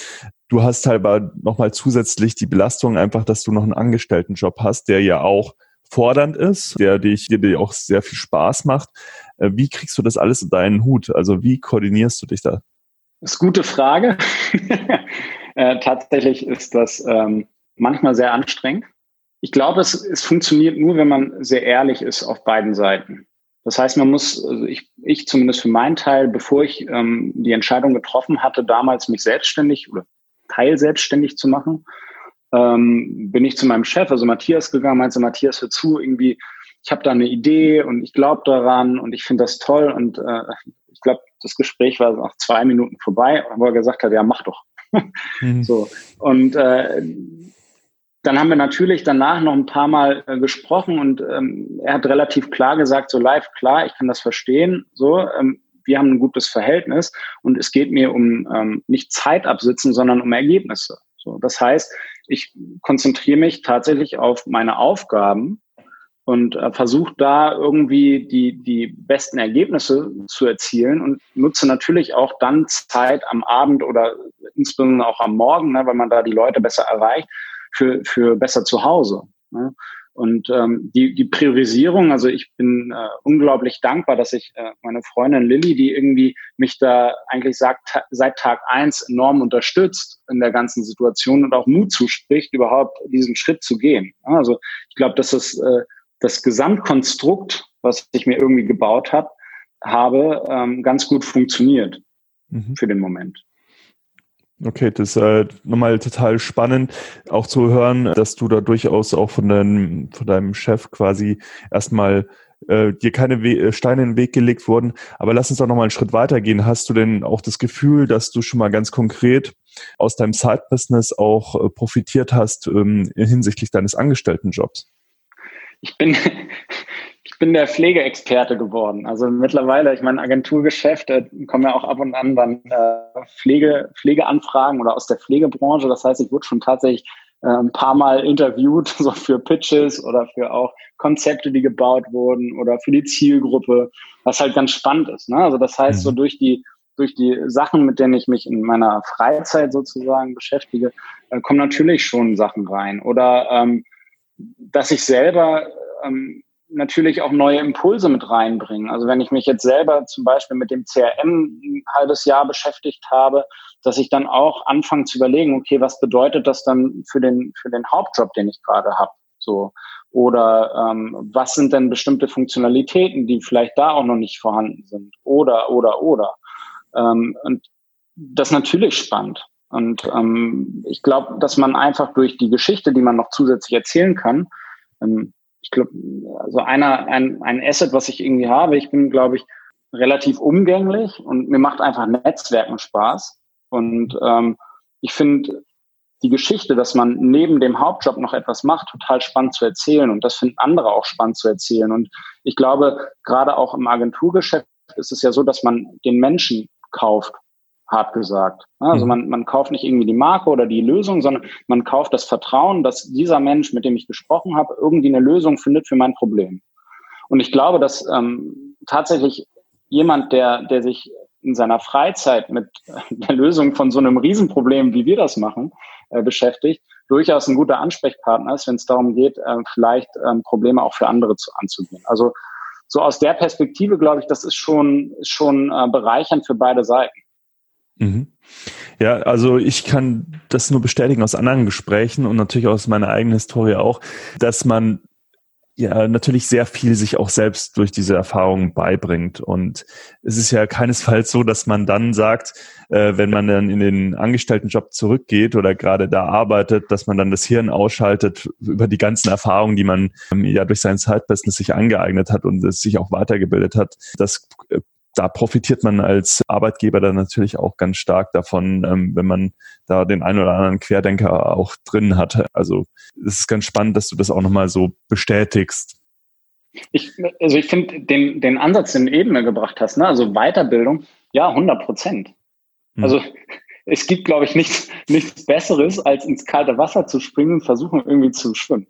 Du hast halt aber nochmal zusätzlich die Belastung einfach, dass du noch einen Angestelltenjob hast, der ja auch fordernd ist, der dich, der dir auch sehr viel Spaß macht. Äh, wie kriegst du das alles in deinen Hut? Also wie koordinierst du dich da? Das ist eine gute Frage. Äh, tatsächlich ist das ähm, manchmal sehr anstrengend. Ich glaube, es, es funktioniert nur, wenn man sehr ehrlich ist auf beiden Seiten. Das heißt, man muss, also ich, ich zumindest für meinen Teil, bevor ich ähm, die Entscheidung getroffen hatte, damals mich selbstständig oder teilselbstständig zu machen, ähm, bin ich zu meinem Chef, also Matthias, gegangen, meinte Matthias, hör zu, irgendwie, ich habe da eine Idee und ich glaube daran und ich finde das toll und äh, ich glaube, das Gespräch war nach zwei Minuten vorbei, wo er gesagt hat, ja, mach doch. Mhm. So. Und äh, dann haben wir natürlich danach noch ein paar Mal äh, gesprochen und ähm, er hat relativ klar gesagt, so live, klar, ich kann das verstehen, so, ähm, wir haben ein gutes Verhältnis und es geht mir um ähm, nicht Zeit absitzen, sondern um Ergebnisse. So, das heißt, ich konzentriere mich tatsächlich auf meine Aufgaben und äh, versuche da irgendwie die, die besten Ergebnisse zu erzielen und nutze natürlich auch dann Zeit am Abend oder insbesondere auch am Morgen, ne, weil man da die Leute besser erreicht, für, für besser zu Hause. Ne? Und ähm, die, die Priorisierung, also ich bin äh, unglaublich dankbar, dass ich äh, meine Freundin Lilly, die irgendwie mich da eigentlich sagt, seit Tag eins enorm unterstützt in der ganzen Situation und auch Mut zuspricht, überhaupt diesen Schritt zu gehen. Also ich glaube, dass das äh, das Gesamtkonstrukt, was ich mir irgendwie gebaut habe, habe, ähm, ganz gut funktioniert mhm. für den Moment. Okay, das ist äh, nochmal total spannend, auch zu hören, dass du da durchaus auch von, deinem von deinem Chef quasi erstmal äh, dir keine We äh, Steine in den Weg gelegt wurden. Aber lass uns doch nochmal einen Schritt weitergehen. Hast du denn auch das Gefühl, dass du schon mal ganz konkret aus deinem Side-Business auch äh, profitiert hast ähm, hinsichtlich deines Angestelltenjobs? Ich bin, bin der Pflegeexperte geworden. Also mittlerweile, ich meine, Agenturgeschäft, äh, kommen ja auch ab und an dann äh, Pflege, Pflegeanfragen oder aus der Pflegebranche. Das heißt, ich wurde schon tatsächlich äh, ein paar Mal interviewt, so für Pitches oder für auch Konzepte, die gebaut wurden oder für die Zielgruppe, was halt ganz spannend ist. Ne? Also das heißt, so mhm. durch die durch die Sachen, mit denen ich mich in meiner Freizeit sozusagen beschäftige, äh, kommen natürlich schon Sachen rein. Oder ähm, dass ich selber ähm, natürlich auch neue Impulse mit reinbringen. Also wenn ich mich jetzt selber zum Beispiel mit dem CRM ein halbes Jahr beschäftigt habe, dass ich dann auch anfange zu überlegen, okay, was bedeutet das dann für den, für den Hauptjob, den ich gerade habe? So. Oder ähm, was sind denn bestimmte Funktionalitäten, die vielleicht da auch noch nicht vorhanden sind? Oder, oder, oder. Ähm, und das natürlich spannend. Und ähm, ich glaube, dass man einfach durch die Geschichte, die man noch zusätzlich erzählen kann, ähm, ich glaube, also einer, ein, ein Asset, was ich irgendwie habe, ich bin, glaube ich, relativ umgänglich und mir macht einfach Netzwerken Spaß. Und ähm, ich finde die Geschichte, dass man neben dem Hauptjob noch etwas macht, total spannend zu erzählen. Und das finden andere auch spannend zu erzählen. Und ich glaube, gerade auch im Agenturgeschäft ist es ja so, dass man den Menschen kauft hart gesagt. Also mhm. man, man kauft nicht irgendwie die Marke oder die Lösung, sondern man kauft das Vertrauen, dass dieser Mensch, mit dem ich gesprochen habe, irgendwie eine Lösung findet für mein Problem. Und ich glaube, dass ähm, tatsächlich jemand, der, der sich in seiner Freizeit mit der Lösung von so einem Riesenproblem, wie wir das machen, äh, beschäftigt, durchaus ein guter Ansprechpartner ist, wenn es darum geht, äh, vielleicht ähm, Probleme auch für andere zu, anzugehen. Also so aus der Perspektive glaube ich, das ist schon, schon äh, bereichernd für beide Seiten. Mhm. Ja, also ich kann das nur bestätigen aus anderen Gesprächen und natürlich aus meiner eigenen Historie auch, dass man ja natürlich sehr viel sich auch selbst durch diese Erfahrungen beibringt. Und es ist ja keinesfalls so, dass man dann sagt, äh, wenn man dann in den Angestelltenjob zurückgeht oder gerade da arbeitet, dass man dann das Hirn ausschaltet über die ganzen Erfahrungen, die man ähm, ja durch sein Zeitbusiness sich angeeignet hat und es sich auch weitergebildet hat. Das äh, da profitiert man als Arbeitgeber dann natürlich auch ganz stark davon, ähm, wenn man da den einen oder anderen Querdenker auch drin hat. Also es ist ganz spannend, dass du das auch nochmal so bestätigst. Ich, also ich finde den, den Ansatz, den du eben gebracht hast, ne? also Weiterbildung, ja, 100 Prozent. Hm. Also es gibt, glaube ich, nichts, nichts Besseres, als ins kalte Wasser zu springen und versuchen, irgendwie zu schwimmen.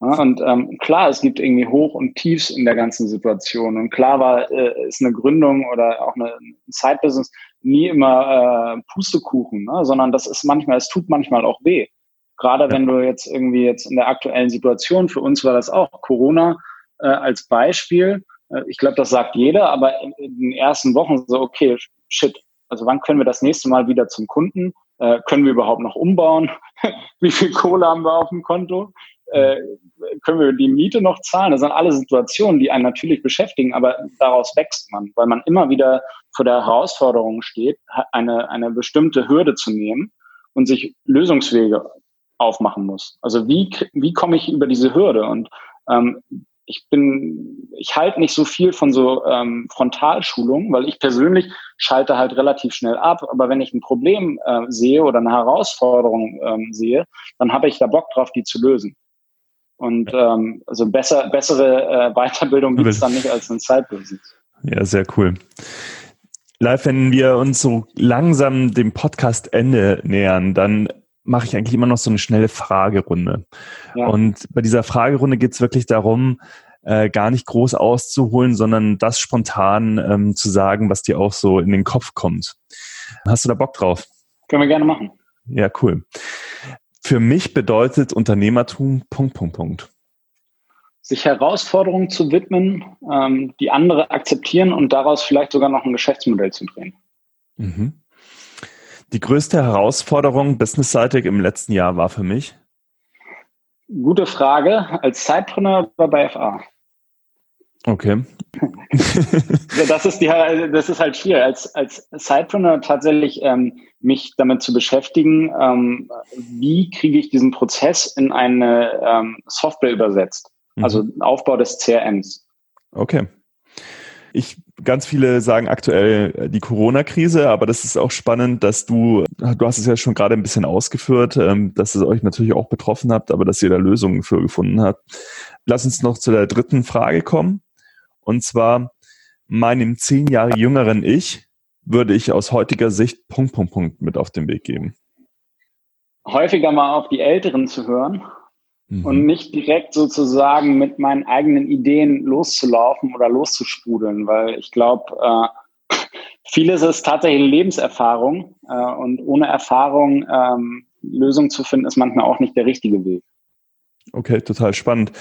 Ja, und ähm, klar, es gibt irgendwie Hoch und Tiefs in der ganzen Situation. Und klar war, äh, ist eine Gründung oder auch eine, ein Side-Business nie immer äh, Pustekuchen, ne? sondern das ist manchmal, es tut manchmal auch weh. Gerade wenn du jetzt irgendwie jetzt in der aktuellen Situation, für uns war das auch Corona äh, als Beispiel. Äh, ich glaube, das sagt jeder, aber in, in, den ersten Wochen so, okay, shit, also wann können wir das nächste Mal wieder zum Kunden? Äh, können wir überhaupt noch umbauen? Wie viel Kohle haben wir auf dem Konto? Äh, können wir die Miete noch zahlen? Das sind alle Situationen, die einen natürlich beschäftigen, aber daraus wächst man, weil man immer wieder vor der Herausforderung steht, eine, eine bestimmte Hürde zu nehmen und sich Lösungswege aufmachen muss. Also wie, wie komme ich über diese Hürde? Und ähm, ich bin, ich halte nicht so viel von so ähm, Frontalschulungen, weil ich persönlich schalte halt relativ schnell ab. Aber wenn ich ein Problem äh, sehe oder eine Herausforderung ähm, sehe, dann habe ich da Bock drauf, die zu lösen. Und ähm, also besser, bessere äh, Weiterbildung gibt es dann nicht als ein Zeitbusiness. Ja, sehr cool. Live, wenn wir uns so langsam dem Podcast-Ende nähern, dann mache ich eigentlich immer noch so eine schnelle Fragerunde. Ja. Und bei dieser Fragerunde geht es wirklich darum, äh, gar nicht groß auszuholen, sondern das spontan ähm, zu sagen, was dir auch so in den Kopf kommt. Hast du da Bock drauf? Können wir gerne machen. Ja, cool. Für mich bedeutet Unternehmertum Punkt, Punkt, Punkt. Sich Herausforderungen zu widmen, ähm, die andere akzeptieren und daraus vielleicht sogar noch ein Geschäftsmodell zu drehen. Mhm. Die größte Herausforderung businessseitig im letzten Jahr war für mich? Gute Frage. Als Zeitpreneur war bei FA. Okay. das ist die, das ist halt schwierig, als, als Sidepreneur tatsächlich ähm, mich damit zu beschäftigen, ähm, wie kriege ich diesen Prozess in eine ähm, Software übersetzt. Mhm. Also Aufbau des CRMs. Okay. Ich, ganz viele sagen aktuell äh, die Corona-Krise, aber das ist auch spannend, dass du, du hast es ja schon gerade ein bisschen ausgeführt, ähm, dass es euch natürlich auch betroffen habt, aber dass ihr da Lösungen für gefunden habt. Lass uns noch zu der dritten Frage kommen. Und zwar meinem zehn Jahre jüngeren Ich würde ich aus heutiger Sicht Punkt, Punkt, Punkt mit auf den Weg geben. Häufiger mal auf die Älteren zu hören mhm. und nicht direkt sozusagen mit meinen eigenen Ideen loszulaufen oder loszusprudeln, weil ich glaube, äh, vieles ist tatsächlich Lebenserfahrung äh, und ohne Erfahrung ähm, Lösungen zu finden, ist manchmal auch nicht der richtige Weg. Okay, total spannend.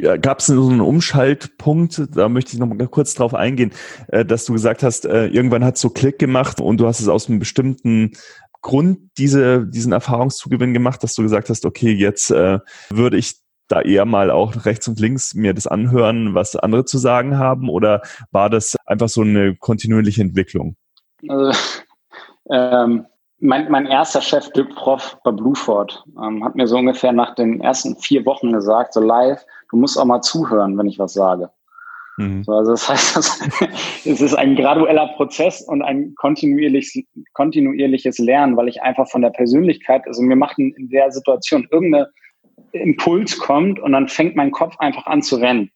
Ja, Gab es so einen Umschaltpunkt, da möchte ich noch mal kurz drauf eingehen, äh, dass du gesagt hast, äh, irgendwann hat es so Klick gemacht und du hast es aus einem bestimmten Grund diese, diesen Erfahrungszugewinn gemacht, dass du gesagt hast, okay, jetzt äh, würde ich da eher mal auch rechts und links mir das anhören, was andere zu sagen haben, oder war das einfach so eine kontinuierliche Entwicklung? Also, ähm, mein, mein erster Chef, Dirk Prof bei Blueford, ähm, hat mir so ungefähr nach den ersten vier Wochen gesagt, so live, du musst auch mal zuhören, wenn ich was sage. Mhm. So, also das heißt, es ist ein gradueller Prozess und ein kontinuierlich, kontinuierliches Lernen, weil ich einfach von der Persönlichkeit, also mir macht in der Situation irgendein Impuls kommt und dann fängt mein Kopf einfach an zu rennen.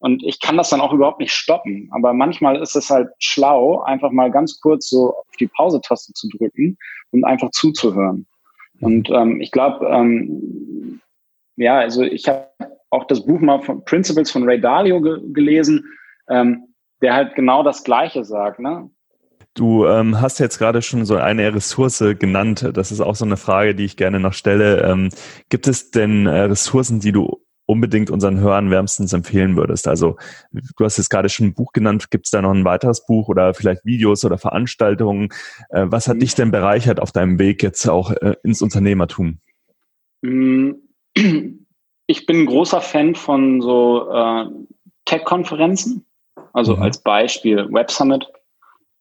Und ich kann das dann auch überhaupt nicht stoppen. Aber manchmal ist es halt schlau, einfach mal ganz kurz so auf die Pause-Taste zu drücken und einfach zuzuhören. Und ähm, ich glaube, ähm, ja, also ich habe auch das Buch mal von Principles von Ray Dalio ge gelesen, ähm, der halt genau das Gleiche sagt. Ne? Du ähm, hast jetzt gerade schon so eine Ressource genannt. Das ist auch so eine Frage, die ich gerne noch stelle. Ähm, gibt es denn äh, Ressourcen, die du unbedingt unseren Hörern wärmstens empfehlen würdest? Also du hast jetzt gerade schon ein Buch genannt, gibt es da noch ein weiteres Buch oder vielleicht Videos oder Veranstaltungen? Äh, was hat mhm. dich denn bereichert auf deinem Weg jetzt auch äh, ins Unternehmertum? Mm, ich bin ein großer Fan von so äh, Tech-Konferenzen, also mhm. als Beispiel Web Summit.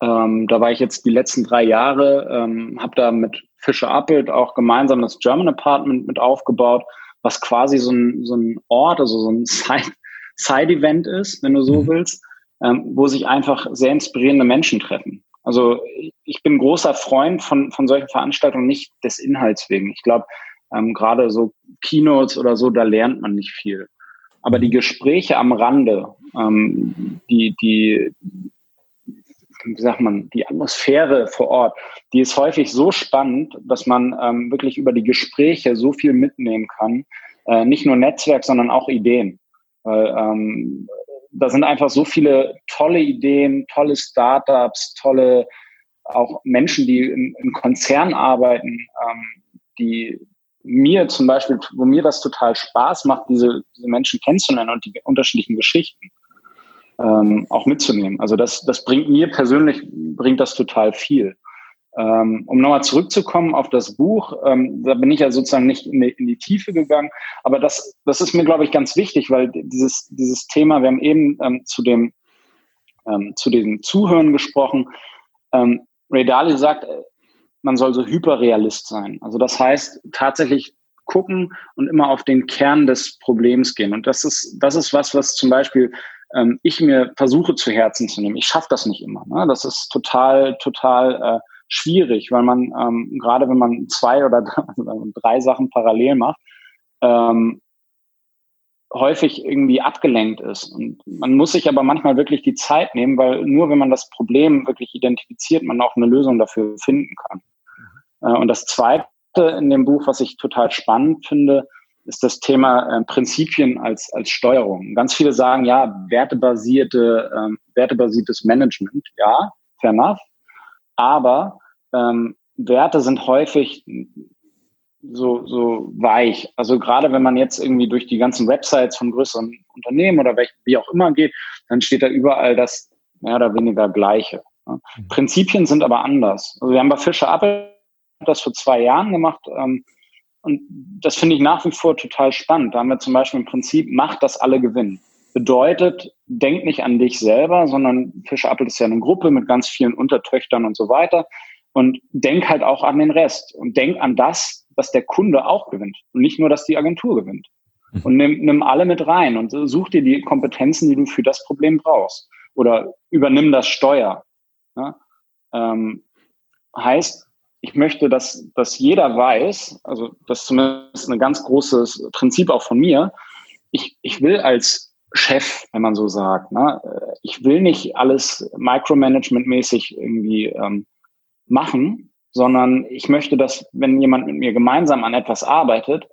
Ähm, da war ich jetzt die letzten drei Jahre, ähm, habe da mit Fischer Appelt auch gemeinsam das German Apartment mit aufgebaut was quasi so ein, so ein Ort, also so ein Side-Event ist, wenn du so mhm. willst, ähm, wo sich einfach sehr inspirierende Menschen treffen. Also ich bin großer Freund von, von solchen Veranstaltungen, nicht des Inhalts wegen. Ich glaube, ähm, gerade so Keynotes oder so, da lernt man nicht viel. Aber die Gespräche am Rande, ähm, die, die, wie sagt man, die Atmosphäre vor Ort, die ist häufig so spannend, dass man ähm, wirklich über die Gespräche so viel mitnehmen kann. Äh, nicht nur Netzwerk, sondern auch Ideen. Weil ähm, da sind einfach so viele tolle Ideen, tolle Startups, tolle auch Menschen, die im, im Konzern arbeiten, ähm, die mir zum Beispiel, wo mir das total Spaß macht, diese, diese Menschen kennenzulernen und die unterschiedlichen Geschichten ähm, auch mitzunehmen. Also das, das bringt mir persönlich, bringt das total viel. Ähm, um nochmal zurückzukommen auf das Buch, ähm, da bin ich ja sozusagen nicht in die, in die Tiefe gegangen, aber das, das ist mir, glaube ich, ganz wichtig, weil dieses, dieses Thema, wir haben eben ähm, zu dem ähm, zu den Zuhören gesprochen. Ähm, Ray Dalio sagt, äh, man soll so hyperrealist sein. Also das heißt tatsächlich gucken und immer auf den Kern des Problems gehen. Und das ist, das ist was, was zum Beispiel ähm, ich mir versuche zu Herzen zu nehmen. Ich schaffe das nicht immer. Ne? Das ist total, total äh, schwierig, weil man ähm, gerade wenn man zwei oder drei Sachen parallel macht, ähm, häufig irgendwie abgelenkt ist. Und man muss sich aber manchmal wirklich die Zeit nehmen, weil nur wenn man das Problem wirklich identifiziert, man auch eine Lösung dafür finden kann. Mhm. Äh, und das Zweite in dem Buch, was ich total spannend finde, ist das Thema äh, Prinzipien als, als Steuerung. Ganz viele sagen, ja, wertebasierte, ähm, wertebasiertes Management, ja, fair enough. Aber ähm, Werte sind häufig so, so weich. Also gerade wenn man jetzt irgendwie durch die ganzen Websites von größeren Unternehmen oder welch, wie auch immer geht, dann steht da überall das mehr oder weniger Gleiche. Ne? Mhm. Prinzipien sind aber anders. Also wir haben bei Fischer Apple das vor zwei Jahren gemacht. Ähm, und das finde ich nach wie vor total spannend. Da haben wir zum Beispiel im Prinzip, macht, dass alle gewinnen. bedeutet, denk nicht an dich selber, sondern Fischer Apple ist ja eine Gruppe mit ganz vielen Untertöchtern und so weiter. Und denk halt auch an den Rest und denk an das, dass der Kunde auch gewinnt und nicht nur, dass die Agentur gewinnt. Mhm. Und nimm, nimm alle mit rein und such dir die Kompetenzen, die du für das Problem brauchst. Oder übernimm das Steuer. Ja? Ähm, heißt, ich möchte, dass, dass jeder weiß, also das ist zumindest ein ganz großes Prinzip auch von mir, ich, ich will als Chef, wenn man so sagt, ne, ich will nicht alles Micromanagement-mäßig irgendwie ähm, machen, sondern ich möchte, dass, wenn jemand mit mir gemeinsam an etwas arbeitet,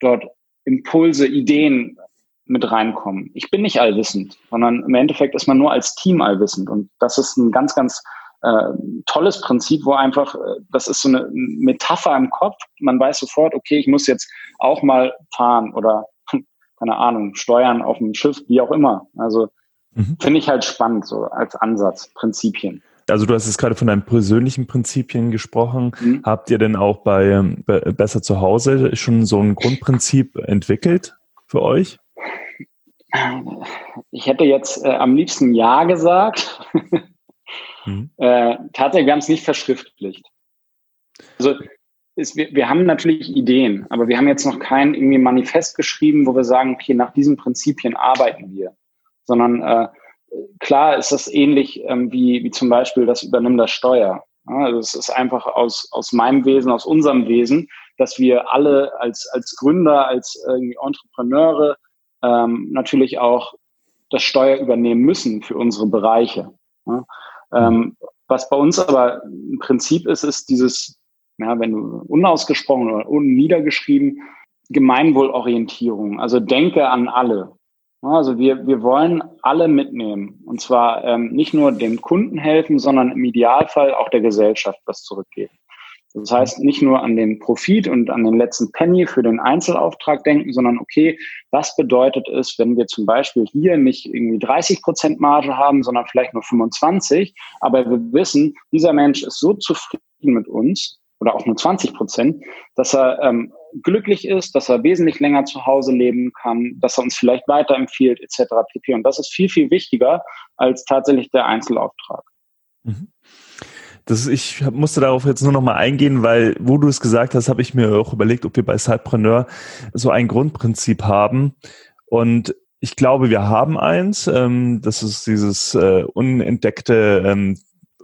dort Impulse, Ideen mit reinkommen. Ich bin nicht allwissend, sondern im Endeffekt ist man nur als Team allwissend. Und das ist ein ganz, ganz äh, tolles Prinzip, wo einfach, äh, das ist so eine Metapher im Kopf. Man weiß sofort, okay, ich muss jetzt auch mal fahren oder keine Ahnung, steuern auf dem Schiff, wie auch immer. Also mhm. finde ich halt spannend, so als Ansatz, Prinzipien. Also du hast jetzt gerade von deinen persönlichen Prinzipien gesprochen. Mhm. Habt ihr denn auch bei ähm, Besser zu Hause schon so ein Grundprinzip entwickelt für euch? Ich hätte jetzt äh, am liebsten Ja gesagt. Mhm. Äh, tatsächlich, wir haben es nicht verschriftlicht. Also ist, wir, wir haben natürlich Ideen, aber wir haben jetzt noch kein irgendwie Manifest geschrieben, wo wir sagen, okay, nach diesen Prinzipien arbeiten wir. Sondern äh, klar ist das ähnlich ähm, wie, wie zum Beispiel das Übernimm das Steuer. Ja, also es ist einfach aus, aus meinem Wesen, aus unserem Wesen, dass wir alle als, als Gründer, als irgendwie Entrepreneure ähm, natürlich auch das Steuer übernehmen müssen für unsere Bereiche. Ja. Ähm, was bei uns aber ein Prinzip ist, ist dieses, ja, wenn du unausgesprochen oder unniedergeschrieben, Gemeinwohlorientierung. Also denke an alle. Also wir, wir wollen alle mitnehmen. Und zwar ähm, nicht nur dem Kunden helfen, sondern im Idealfall auch der Gesellschaft was zurückgeben. Das heißt, nicht nur an den Profit und an den letzten Penny für den Einzelauftrag denken, sondern okay, was bedeutet es, wenn wir zum Beispiel hier nicht irgendwie 30 Prozent Marge haben, sondern vielleicht nur 25, aber wir wissen, dieser Mensch ist so zufrieden mit uns oder auch nur 20 Prozent, dass er ähm, glücklich ist, dass er wesentlich länger zu Hause leben kann, dass er uns vielleicht weiterempfiehlt etc. pp. Und das ist viel, viel wichtiger als tatsächlich der Einzelauftrag. Mhm. Das, ich musste darauf jetzt nur noch mal eingehen, weil wo du es gesagt hast, habe ich mir auch überlegt, ob wir bei Sidepreneur so ein Grundprinzip haben. Und ich glaube, wir haben eins. Ähm, das ist dieses äh, unentdeckte ähm,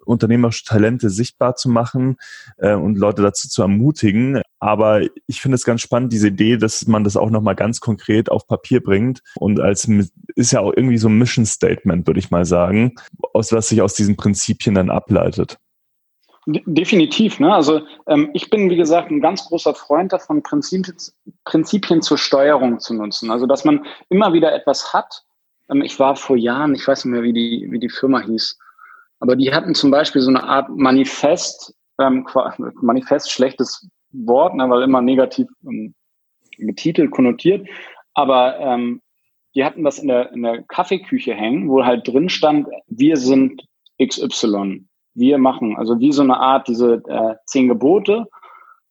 unternehmerische Talente sichtbar zu machen äh, und Leute dazu zu ermutigen. Aber ich finde es ganz spannend, diese Idee, dass man das auch nochmal ganz konkret auf Papier bringt und als ist ja auch irgendwie so ein Mission Statement, würde ich mal sagen, aus was sich aus diesen Prinzipien dann ableitet. Definitiv. Ne? Also ähm, ich bin, wie gesagt, ein ganz großer Freund davon, Prinzipien, Prinzipien zur Steuerung zu nutzen. Also dass man immer wieder etwas hat. Ähm, ich war vor Jahren, ich weiß nicht mehr, wie die, wie die Firma hieß, aber die hatten zum Beispiel so eine Art Manifest, ähm, Manifest, schlechtes Wort, ne, weil immer negativ ähm, betitelt, konnotiert. Aber ähm, die hatten das in der, in der Kaffeeküche hängen, wo halt drin stand, wir sind XY wir machen. Also wie so eine Art diese äh, zehn Gebote,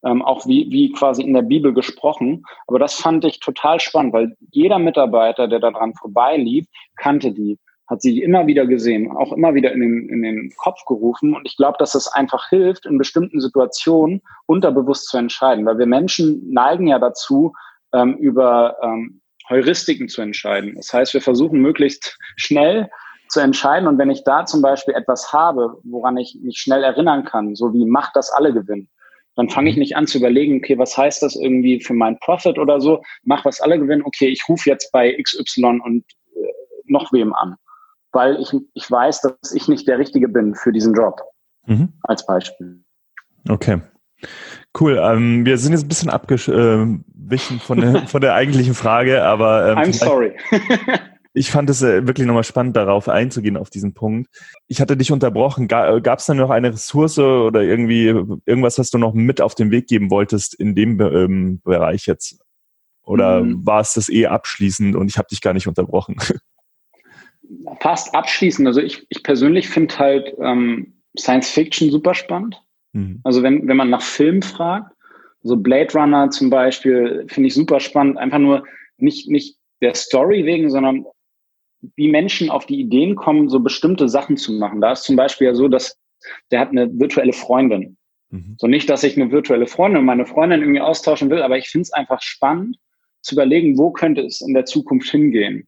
ähm, auch wie, wie quasi in der Bibel gesprochen. Aber das fand ich total spannend, weil jeder Mitarbeiter, der daran vorbeilief, kannte die, hat sie immer wieder gesehen, auch immer wieder in den, in den Kopf gerufen. Und ich glaube, dass das einfach hilft, in bestimmten Situationen unterbewusst zu entscheiden, weil wir Menschen neigen ja dazu, ähm, über ähm, Heuristiken zu entscheiden. Das heißt, wir versuchen möglichst schnell zu entscheiden. Und wenn ich da zum Beispiel etwas habe, woran ich mich schnell erinnern kann, so wie macht das alle gewinnen, dann fange ich mhm. nicht an zu überlegen, okay, was heißt das irgendwie für meinen Profit oder so, mach was alle gewinnen, okay, ich rufe jetzt bei XY und äh, noch wem an, weil ich, ich weiß, dass ich nicht der Richtige bin für diesen Job, mhm. als Beispiel. Okay. Cool. Ähm, wir sind jetzt ein bisschen abgewichen von der, von der eigentlichen Frage, aber ähm, I'm sorry. ich fand es äh, wirklich nochmal spannend, darauf einzugehen, auf diesen Punkt. Ich hatte dich unterbrochen. Gab es da noch eine Ressource oder irgendwie irgendwas, was du noch mit auf den Weg geben wolltest in dem ähm, Bereich jetzt? Oder mhm. war es das eh abschließend und ich habe dich gar nicht unterbrochen? Fast abschließend. Also ich, ich persönlich finde halt ähm, Science Fiction super spannend. Mhm. Also wenn, wenn man nach Film fragt, so Blade Runner zum Beispiel, finde ich super spannend. Einfach nur nicht, nicht der Story wegen, sondern wie Menschen auf die Ideen kommen, so bestimmte Sachen zu machen. Da ist zum Beispiel ja so, dass der hat eine virtuelle Freundin. Mhm. So nicht, dass ich eine virtuelle Freundin und meine Freundin irgendwie austauschen will, aber ich finde es einfach spannend zu überlegen, wo könnte es in der Zukunft hingehen.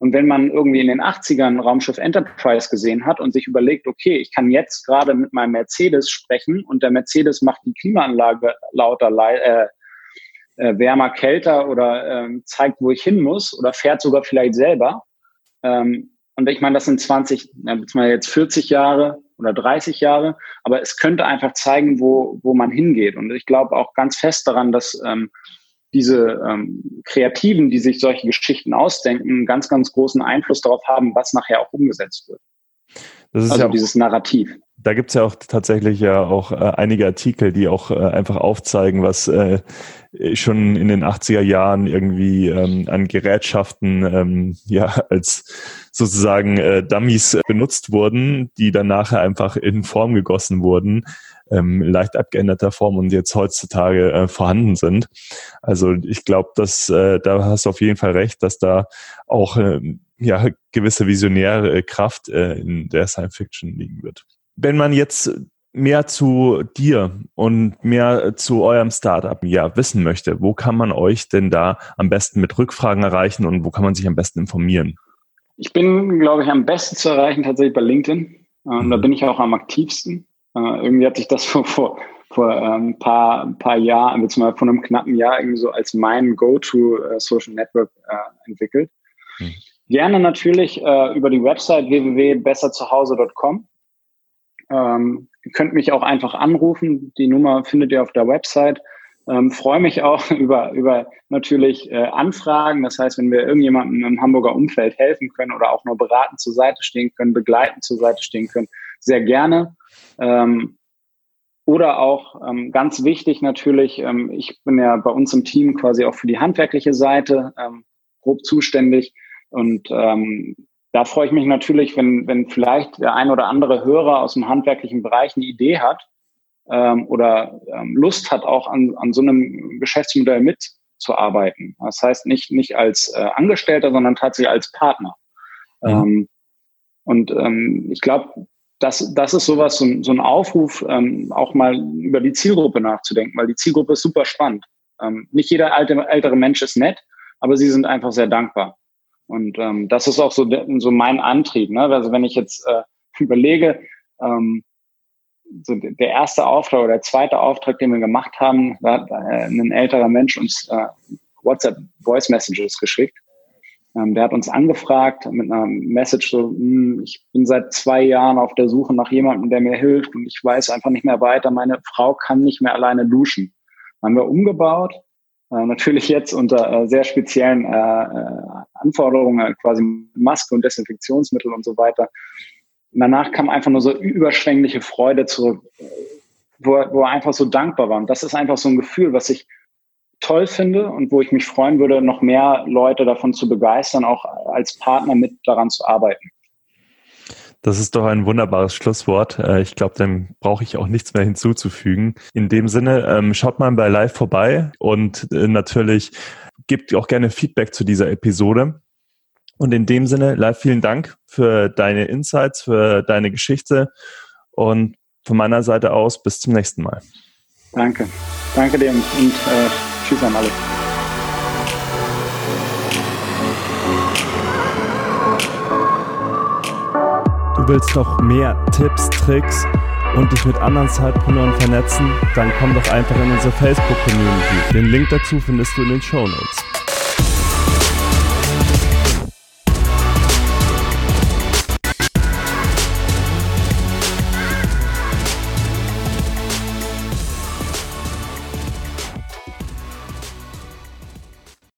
Und wenn man irgendwie in den 80ern Raumschiff Enterprise gesehen hat und sich überlegt, okay, ich kann jetzt gerade mit meinem Mercedes sprechen und der Mercedes macht die Klimaanlage lauter, äh, äh, wärmer, kälter oder ähm, zeigt, wo ich hin muss oder fährt sogar vielleicht selber. Ähm, und ich meine, das sind 20, beziehungsweise jetzt 40 Jahre oder 30 Jahre, aber es könnte einfach zeigen, wo, wo man hingeht. Und ich glaube auch ganz fest daran, dass ähm, diese ähm, Kreativen, die sich solche Geschichten ausdenken, einen ganz, ganz großen Einfluss darauf haben, was nachher auch umgesetzt wird. Das ist also ja auch, dieses Narrativ. Da gibt's ja auch tatsächlich ja auch äh, einige Artikel, die auch äh, einfach aufzeigen, was äh, schon in den 80er Jahren irgendwie ähm, an Gerätschaften ähm, ja als sozusagen äh, Dummies benutzt wurden, die dann nachher einfach in Form gegossen wurden, ähm, leicht abgeänderter Form und jetzt heutzutage äh, vorhanden sind. Also ich glaube, dass äh, da hast du auf jeden Fall recht, dass da auch äh, ja gewisse visionäre Kraft äh, in der Science Fiction liegen wird. Wenn man jetzt mehr zu dir und mehr zu eurem Startup ja wissen möchte, wo kann man euch denn da am besten mit Rückfragen erreichen und wo kann man sich am besten informieren? Ich bin, glaube ich, am besten zu erreichen tatsächlich bei LinkedIn. Ähm, Da mhm. bin ich auch am aktivsten. Äh, irgendwie hat sich das vor, vor, vor ein ähm, paar, paar Jahren, beziehungsweise vor einem knappen Jahr irgendwie so als mein Go-To-Social Network äh, entwickelt. Mhm. Gerne natürlich äh, über die Website www.besserzuhause.com. Ähm, ihr könnt mich auch einfach anrufen. Die Nummer findet ihr auf der Website. Ähm, freue mich auch über, über natürlich äh, Anfragen. Das heißt, wenn wir irgendjemandem im Hamburger Umfeld helfen können oder auch nur beraten zur Seite stehen können, begleiten zur Seite stehen können, sehr gerne. Ähm, oder auch ähm, ganz wichtig natürlich, ähm, ich bin ja bei uns im Team quasi auch für die handwerkliche Seite ähm, grob zuständig. Und ähm, da freue ich mich natürlich, wenn, wenn vielleicht der ein oder andere Hörer aus dem handwerklichen Bereich eine Idee hat ähm, oder ähm, Lust hat, auch an, an so einem Geschäftsmodell mitzuarbeiten. Das heißt nicht, nicht als äh, Angestellter, sondern tatsächlich als Partner. Mhm. Ähm, und ähm, ich glaube, das, das ist sowas, so ein, so ein Aufruf, ähm, auch mal über die Zielgruppe nachzudenken, weil die Zielgruppe ist super spannend. Ähm, nicht jeder alte, ältere Mensch ist nett, aber sie sind einfach sehr dankbar. Und ähm, das ist auch so, so mein Antrieb. Ne? Also wenn ich jetzt äh, überlege, ähm, so der erste Auftrag oder der zweite Auftrag, den wir gemacht haben, da hat äh, ein älterer Mensch uns äh, WhatsApp Voice Messages geschickt. Ähm, der hat uns angefragt mit einer Message so, hm, ich bin seit zwei Jahren auf der Suche nach jemandem, der mir hilft und ich weiß einfach nicht mehr weiter. Meine Frau kann nicht mehr alleine duschen. Dann haben wir umgebaut, äh, natürlich jetzt unter äh, sehr speziellen äh, äh Anforderungen, quasi Maske und Desinfektionsmittel und so weiter. Danach kam einfach nur so überschwängliche Freude zurück, wo, wo er einfach so dankbar war. Und das ist einfach so ein Gefühl, was ich toll finde und wo ich mich freuen würde, noch mehr Leute davon zu begeistern, auch als Partner mit daran zu arbeiten. Das ist doch ein wunderbares Schlusswort. Äh, ich glaube, dann brauche ich auch nichts mehr hinzuzufügen. In dem Sinne, ähm, schaut mal bei Live vorbei und äh, natürlich gebt auch gerne Feedback zu dieser Episode. Und in dem Sinne, Live, vielen Dank für deine Insights, für deine Geschichte und von meiner Seite aus bis zum nächsten Mal. Danke. Danke dir und äh, Tschüss an alle. Du willst noch mehr Tipps, Tricks und dich mit anderen Zeitpreneuren vernetzen? Dann komm doch einfach in unsere Facebook-Community. Den Link dazu findest du in den Show Notes.